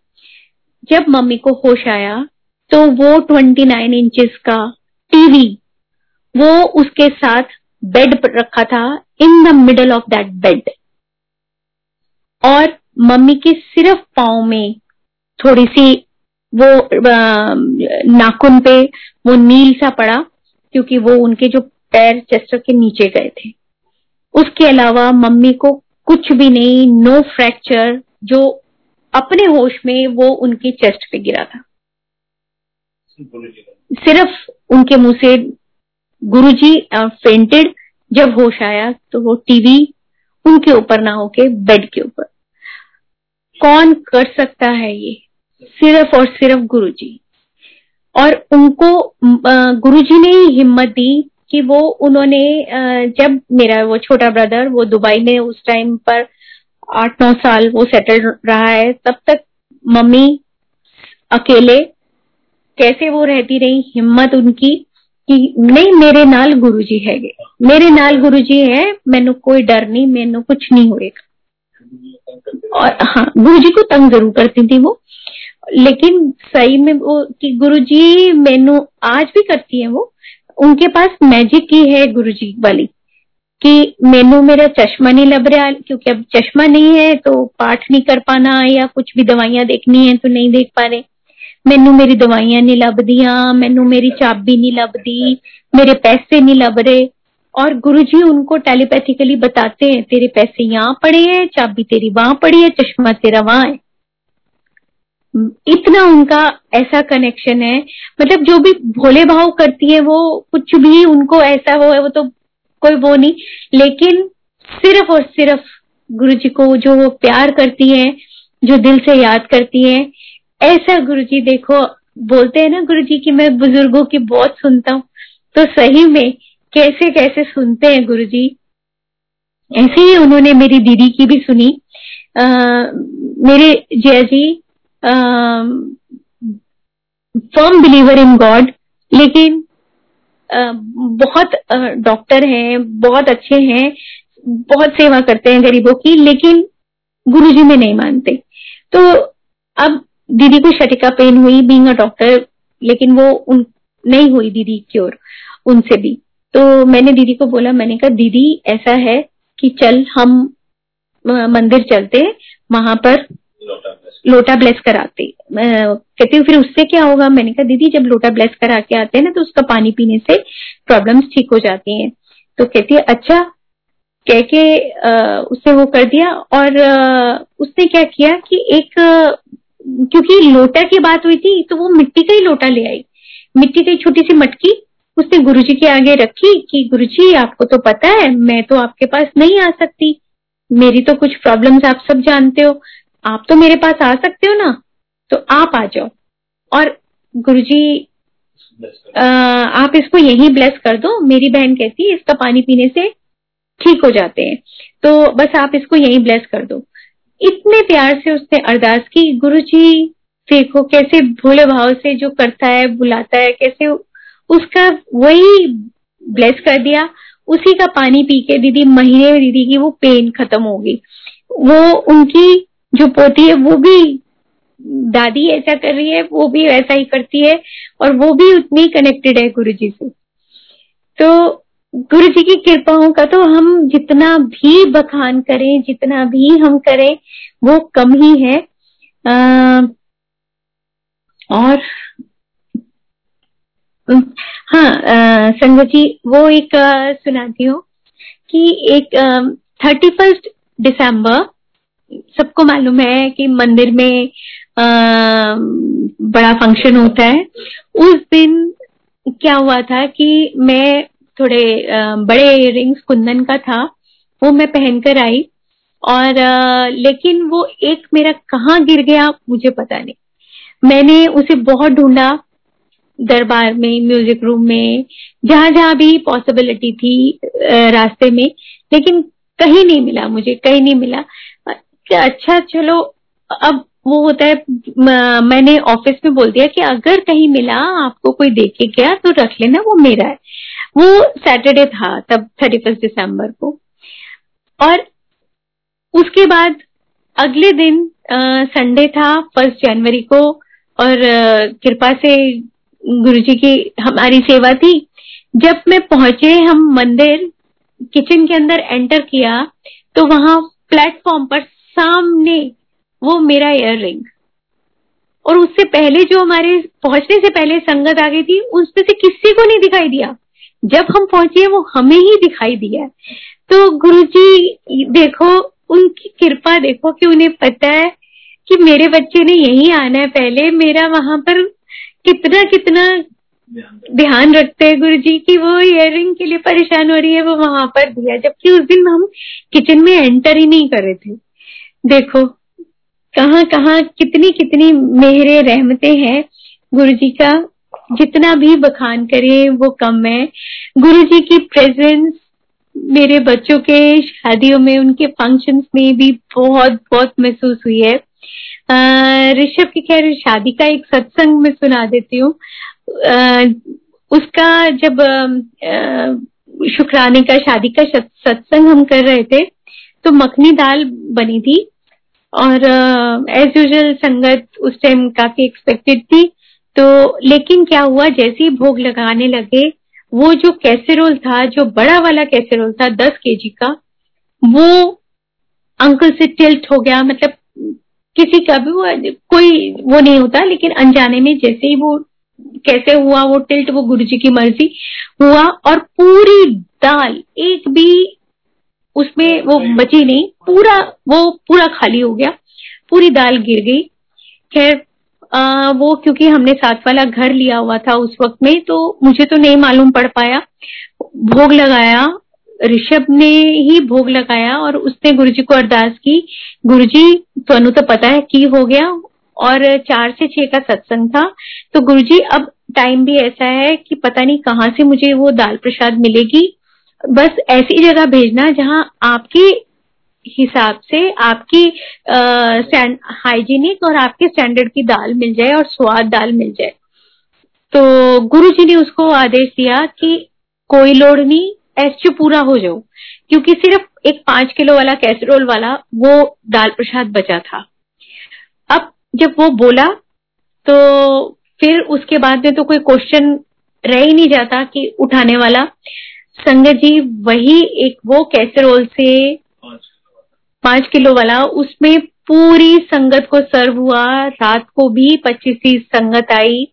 जब मम्मी को होश आया तो वो ट्वेंटी नाइन इंचेस का टीवी वो उसके साथ बेड रखा था in the middle of that bed और मम्मी के सिर्फ़ पाओ में थोड़ी सी वो नाखून पे वो नील सा पड़ा क्योंकि वो उनके जो पैर चेस्टर के नीचे गए थे। उसके अलावा मम्मी को कुछ भी नहीं नो फ्रैक्चर जो अपने होश में वो उनके चेस्ट पे गिरा था। सिर्फ़ उनके मुँह से गुरुजी फेंटेड जब होश आया तो वो टीवी उनके ऊपर ना होके बेड के ऊपर। कौन कर सकता है ये? सिर्फ़ और सिर्फ़ गुरु जी और उनको गुरु जी ने ही हिम्मत दी कि वो उन्होंने जब मेरा वो छोटा ब्रदर वो दुबई में उस टाइम पर आठ नौ साल वो सेटल रहा है, तब तक मम्मी अकेले, कैसे वो रहती रही, हिम्मत उनकी कि नहीं, मेरे नाल गुरु जी है मेरे नाल गुरु जी है, मैनू कोई डर नहीं, मैनू कुछ नहीं होएगा। और हाँ गुरु जी को तंग ज़रूर करती थी वो। लेकिन सही में वो कि गुरुजी मेनू आज भी करती है वो, उनके पास मैजिक की है गुरुजी वाली, कि मेनू मेरा चश्मा नहीं लग रहा, क्योंकि अब चश्मा नहीं है तो पाठ नहीं कर पाना या कुछ भी दवाइयाँ देखनी है तो नहीं देख पा रहे। मेनू मेरी दवाइयाँ नहीं लभदियाँ मेनू मेरी चाबी नहीं लभदी, मेरे पैसे नहीं लभ रहे। और गुरुजी उनको टेलीपैथिकली बताते हैं, तेरे पैसे यहाँ पड़े हैं, चाबी तेरी वहाँ पड़ी है, चश्मा तेरा वहाँ है। इतना उनका ऐसा कनेक्शन है। मतलब जो भी भोले भाव करती है वो कुछ भी उनको ऐसा वो है वो तो कोई वो नहीं। लेकिन सिर्फ़ और सिर्फ़ गुरु जी को जो वो प्यार करती है जो दिल से याद करती है ऐसा गुरु जी देखो बोलते हैं ना गुरु जी की मैं बुज़ुर्गों की बहुत सुनता हूँ। तो सही में कैसे कैसे सुनते हैं गुरु जी ऐसे ही उन्होंने मेरी दीदी की भी सुनी। आ, मेरे Jaya ji firm believer in God लेकिन बहुत डॉक्टर हैं, बहुत अच्छे हैं, बहुत सेवा करते हैं गरीबों की, लेकिन गुरुजी में नहीं मानते। तो अब दीदी को शटिका पेन हुई बींग अ डॉक्टर लेकिन वो उन, नहीं हुई दीदी क्योर उनसे भी। तो मैंने दीदी को बोला, मैंने कहा, दीदी, ऐसा है कि चल, हम मंदिर चलते वहाँ पर लोटा ब्लेस कराते। कहती फिर उससे क्या होगा? मैंने कहा, दीदी, जब लोटा ब्लेस करा के आते हैं ना तो उसका पानी पीने से प्रॉब्लम्स ठीक हो जाती हैं। तो कहती है अच्छा। कह के उससे वो कर दिया और उसने क्या किया कि एक, क्योंकि लोटा की बात हुई थी तो वो मिट्टी का ही लोटा ले आई। मिट्टी की छोटी सी मटकी उसने गुरुजी के आगे रखी कि, गुरुजी, आपको तो पता है, मैं तो आपके पास नहीं आ सकती। मेरी तो कुछ प्रॉब्लम्स आप सब जानते हो। आप तो मेरे पास आ सकते हो ना? तो आप आ जाओ। और गुरुजी आप इसको यही ब्लेस कर दो। मेरी बहन कहती है इसका पानी पीने से ठीक हो जाते हैं। तो बस आप इसको यही ब्लेस कर दो। इतने प्यार से उसने अरदास की। गुरु जी देखो कैसे भोले भाव से जो करता है बुलाता है कैसे उसका वही ब्लेस कर दिया। उसी का पानी पी के दीदी महीने दीदी की वो पेन खत्म हो गई। वो उनकी जो पोती है वो भी दादी ऐसा कर रही है वो भी वैसा ही करती है और वो भी उतनी कनेक्टेड है गुरु जी से। तो गुरु जी की कृपाओं का तो हम जितना भी बखान करें जितना भी हम करें वो कम ही है। आ, और हाँ संगत जी वो एक सुनाती हूँ कि एक थर्टी फ़र्स्ट दिसंबर सबको मालूम है कि मंदिर में आ, बड़ा फ़ंक्शन होता है। उस दिन क्या हुआ था कि मैं थोड़े आ, बड़े रिंग्स कुंदन का था वो मैं पहनकर आई और आ, लेकिन वो एक मेरा कहाँ गिर गया मुझे पता नहीं। मैंने उसे बहुत ढूंढा दरबार में म्यूज़िक रूम में जहाँ जहाँ भी पॉसिबिलिटी थी रास्ते में लेकिन कहीं नहीं मिला मुझे कहीं नहीं मिला। कि अच्छा चलो, अब वो होता है मैंने ऑफ़िस में बोल दिया कि अगर कहीं मिला, आपको कोई देखे गया तो रख लेना, वो मेरा है। वो सैटरडे था, तब थर्टी फ़र्स्ट दिसंबर को। और उसके बाद अगले दिन संडे था फ़र्स्ट जनवरी को, और कृपा से गुरु जी की हमारी सेवा थी। जब मैं पहुँचे, हम मंदिर किचन के अंदर एंटर किया तो वहाँ प्लेटफॉर्म पर सामने वो मेरा इयर और उससे पहले जो हमारे, पहुँचने से पहले संगत आ गई थी, उसमें से किसी को नहीं दिखाई दिया. जब हम पहुँचे, वो हमें ही दिखाई दिया. तो गुरु जी देखो, उनकी कृपा देखो कि उन्हें पता है कि मेरे बच्चे ने यही आना है पहले. मेरा वहाँ पर कितना कितना ध्यान रखते हैं गुरु जी की वो इयर के लिए परेशान हो रही है, वो वहाँ पर दिया. जबकि उस दिन हम किचन में एंटर ही नहीं कर रहे थे. देखो कहाँ कहाँ कितनी कितनी मेहरे रहमते हैं गुरु जी का। जितना भी बखान करे, वो कम है। गुरु जी की प्रेजेंस मेरे बच्चों के शादियों में, उनके फ़ंक्शंस में भी बहुत बहुत महसूस हुई है। ऋषभ की खैर, शादी का एक सत्संग में सुना देती हूँ। उसका जब शुक्राने का, शादी का सत्संग हम कर रहे थे तो मखनी दाल बनी थी। और एज यूजल संगत उस टाइम काफ़ी एक्सपेक्टेड थी। तो लेकिन क्या हुआ, जैसे ही भोग लगाने लगे, वो जो कैसेरोल था, जो बड़ा वाला कैसेरोल था, दस केजी का, वो अंकल से टिल्ट हो गया। मतलब किसी का भी वो, कोई वो नहीं होता, लेकिन अनजाने में जैसे ही वो कैसे हुआ, वो टिल्ट वो गुरु जी की मर्ज़ी हुआ, और पूरी दाल, एक भी उसमें वो बची नहीं, पूरा, वो पूरा खाली हो गया, पूरी दाल गिर गई। खैर वो क्योंकि हमने साथ वाला घर लिया हुआ था उस वक्त में तो मुझे तो नहीं मालूम पड़ पाया। भोग लगाया, ऋषभ ने ही भोग लगाया और उसने गुरुजी को अरदास की। गुरुजी तुम तो पता है की हो गया और चार से छह का सत्संग था। तो गुरुजी, अब टाइम भी ऐसा है कि पता नहीं कहाँ से मुझे वो दाल प्रसाद मिलेगी। बस ऐसी जगह भेजना जहाँ आपके हिसाब से आपकी हाइजीनिक और आपके स्टैंडर्ड की दाल मिल जाए और स्वाद दाल मिल जाए। तो गुरु जी ने उसको आदेश दिया कि कोई लोड नहीं ऐसे पूरा हो जाओ। क्योंकि सिर्फ़ एक पाँच किलो वाला कैसरोल वाला, वो दाल प्रसाद बचा था। अब जब वो बोला तो फिर उसके बाद में तो कोई क्वेश्चन रह ही नहीं जाता कि उठाने वाला। संगत जी वही एक वो कैसरोल से पाँच किलो वाला। उसमें पूरी संगत को सर्व हुआ रात को भी पच्चीस संगत आई।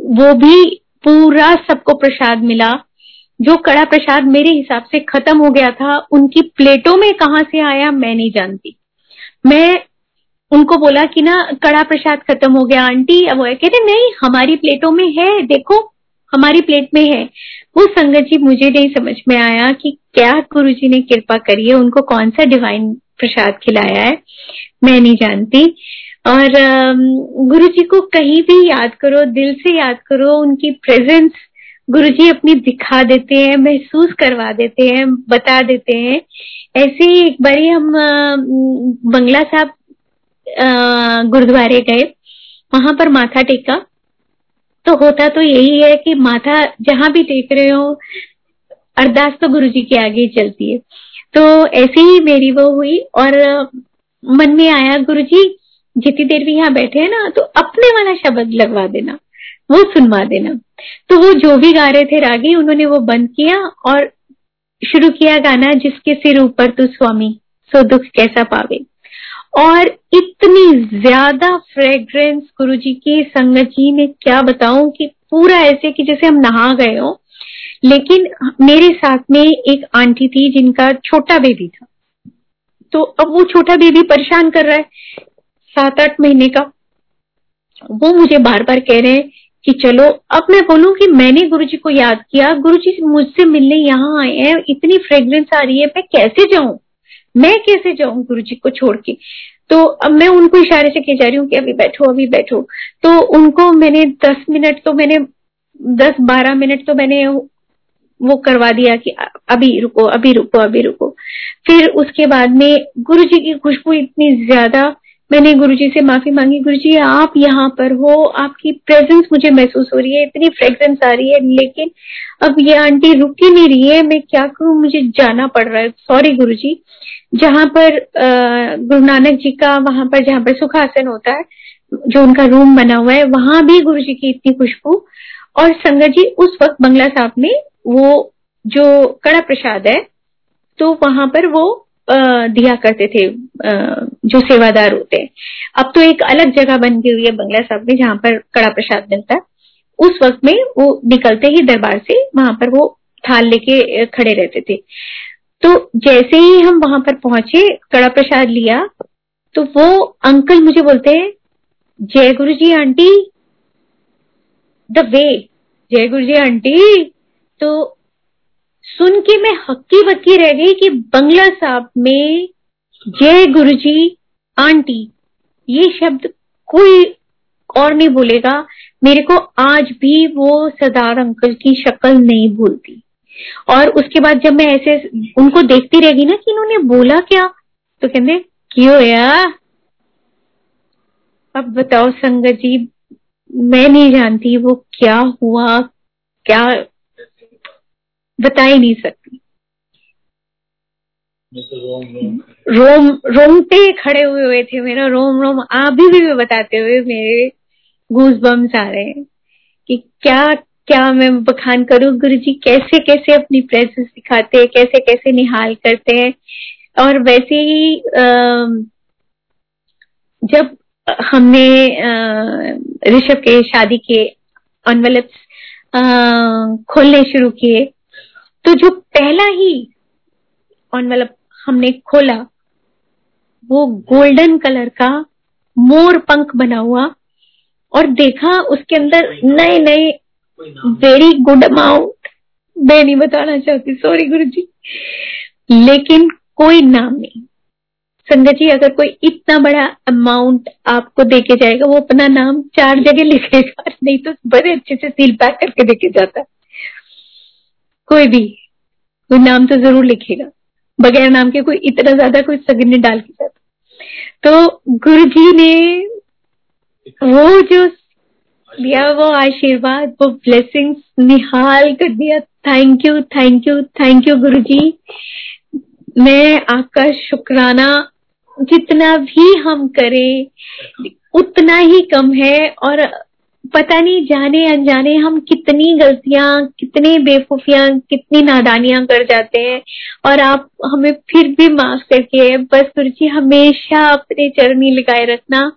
वो भी पूरा सबको प्रसाद मिला। जो कड़ा प्रसाद मेरे हिसाब से खत्म हो गया था उनकी प्लेटों में कहा से आया मैं नहीं जानती। मैं उनको बोला कि ना कड़ा प्रसाद खत्म हो गया आंटी अब वो कहते नहीं हमारी प्लेटों में है देखो हमारी प्लेट में है। वो संगत जी, मुझे नहीं समझ में आया कि क्या गुरु जी ने कृपा करी है, उनको कौन सा डिवाइन प्रसाद खिलाया है, मैं नहीं जानती। और गुरु जी को कहीं भी याद करो, दिल से याद करो, उनकी प्रेजेंस गुरु जी अपनी दिखा देते हैं, महसूस करवा देते हैं, बता देते हैं। ऐसे ही एक बारी हम बंगला साहब गुरुद्वारे गए, वहाँ पर माथा टेका। तो होता तो यही है कि माथा जहाँ भी टेक रहे हो, अरदास तो गुरु जी के आगे चलती है। तो ऐसे ही मेरी वो हुई और मन में आया गुरु जी जितनी देर भी यहाँ बैठे हैं ना तो अपने वाला शब्द लगवा देना, वो सुनवा देना। तो वो जो भी गा रहे थे रागी, उन्होंने वो बंद किया और शुरू किया गाना, जिसके सिर ऊपर तू स्वामी, सो दुख कैसा पावे। और इतनी ज़्यादा फ्रेग्रेंस गुरु जी की संगत जी में क्या बताऊँ कि पूरा ऐसे कि जैसे हम नहा गए हो। लेकिन मेरे साथ में एक आंटी थी जिनका छोटा बेबी था। तो अब वो छोटा बेबी परेशान कर रहा है सात आठ महीने का। वो मुझे बार बार कह रहे हैं कि चलो, अब मैं बोलूँ कि मैंने गुरु जी को याद किया गुरु जी मुझसे मिलने यहाँ आए हैं, इतनी फ्रेग्रेंस आ रही है, मैं कैसे जाऊँ? मैं कैसे जाऊँ गुरु जी को छोड़ के? तो अब मैं उनको इशारे से कह जा रही हूँ कि अभी बैठो अभी बैठो। तो उनको मैंने दस मिनट तो मैंने, दस बारह मिनट तो मैंने वो करवा दिया कि अभी रुको अभी रुको अभी रुको। फिर उसके बाद में गुरु जी की खुशबू इतनी ज़्यादा मैंने गुरुजी से माफ़ी मांगी, गुरुजी आप यहाँ पर हो, आपकी प्रेजेंस मुझे महसूस हो रही है, इतनी फ्रेग्रेंस आ रही है, लेकिन अब ये आंटी रुक ही नहीं रही है, मैं क्या करूँ, मुझे जाना पड़ रहा है। सॉरी गुरु जी जहाँ पर गुरु नानक जी का वहाँ पर जहाँ पर सुखासन होता है, जो उनका रूम बना हुआ है, वहाँ भी गुरु जी की इतनी खुशबू। और संगत जी, उस वक्त बंगला साहब में वो जो कड़ा प्रसाद है तो वहाँ पर वो दिया करते थे जो सेवादार होते हैं। अब तो एक अलग जगह बन गई हुई है बंगला साहब में, जहाँ पर कड़ा प्रसाद मिलता है। उस वक्त में वो निकलते ही दरबार से वहाँ पर वो थाल लेके खड़े रहते थे। तो जैसे ही हम वहाँ पर पहुँचे, कड़ा प्रसाद लिया तो वो अंकल मुझे बोलते हैं, जय गुरु जी आंटी, द वे, जय गुरु जी आंटी। तो सुन के मैं हक्की बक्की रह गई कि बंगला साहब में जय गुरु जी आंटी, ये शब्द कोई और नहीं बोलेगा। मेरे को आज भी वो सरदार अंकल की शक्ल नहीं भूलती। और उसके बाद जब मैं ऐसे उनको देखती रहेगी ना कि इन्होंने बोला क्या तो कहते क्यों यार अब बताओ संगत जी, मैं नहीं जानती वो क्या हुआ, क्या, बता ही नहीं सकती। रोम रोमते खड़े हुए हुए थे मेरा रोम रोम अभी भी, भी बताते हुए मेरे गूज बम्स आ रहे हैं कि क्या क्या मैं बखान करूँ गुरु जी कैसे कैसे अपनी प्रेजेंस दिखाते हैं कैसे कैसे निहाल करते हैं? और वैसे ही जब हमने ऋषभ के शादी के एनवेलप्स खोलने शुरू किए तो जो पहला ही एनवेलप हमने खोला। वो गोल्डन कलर का मोर पंख बना हुआ और देखा उसके अंदर नए नए वेरी गुड अमाउंट मैं नहीं बताना चाहती सॉरी गुरु जी लेकिन कोई नाम नहीं। संगत जी, अगर कोई इतना बड़ा अमाउंट आपको देके जाएगा, वो अपना नाम चार जगह लिखेगा नहीं तो बड़े अच्छे से सील पैक करके देके जाता कोई भी, कोई नाम तो ज़रूर लिखेगा। बगैर नाम के कोई इतना ज़्यादा कोई सगन डाल के जाता। तो गुरु जी ने वो जो दिया वो आशीर्वाद, वो ब्लेसिंग्स निहाल कर दिया। Thank you thank you thank you Guru ji मैं आपका शुक्राना जितना भी हम करें, उतना ही कम है और पता नहीं जाने अनजाने हम कितनी गलतियाँ, कितनी बेवकूफियाँ, कितनी नादानियाँ कर जाते हैं और आप हमें फिर भी माफ़ करके बस गुरु जी हमेशा अपने चरणी लगाए रखना,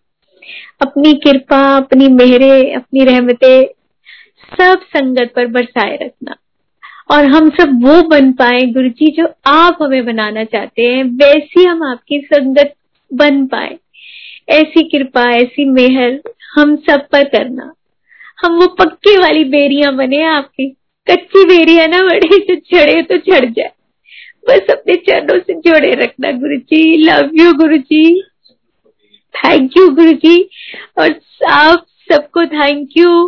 अपनी कृपा, अपनी मेहरे, अपनी रहमतें सब संगत पर बरसाए रखना। और हम सब वो बन पाए गुरु जी जो आप हमें बनाना चाहते हैं, वैसी हम आपकी संगत बन पाए। ऐसी कृपा, ऐसी मेहर हम सब पर करना। हम वो पक्के वाली बेरियाँ बने आपकी कच्ची बेरिया ना बड़े तो छड़े तो छड़ जाए। बस अपने चरणों से जोड़े रखना गुरु जी love you Guru ji thank you Guru जी और आप सबको थैंक यू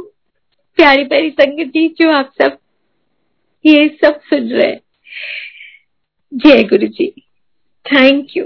प्यारी प्यारी संगत जी, जो आप सब ये सब सुन रहे जय गुरु जी थैंक यू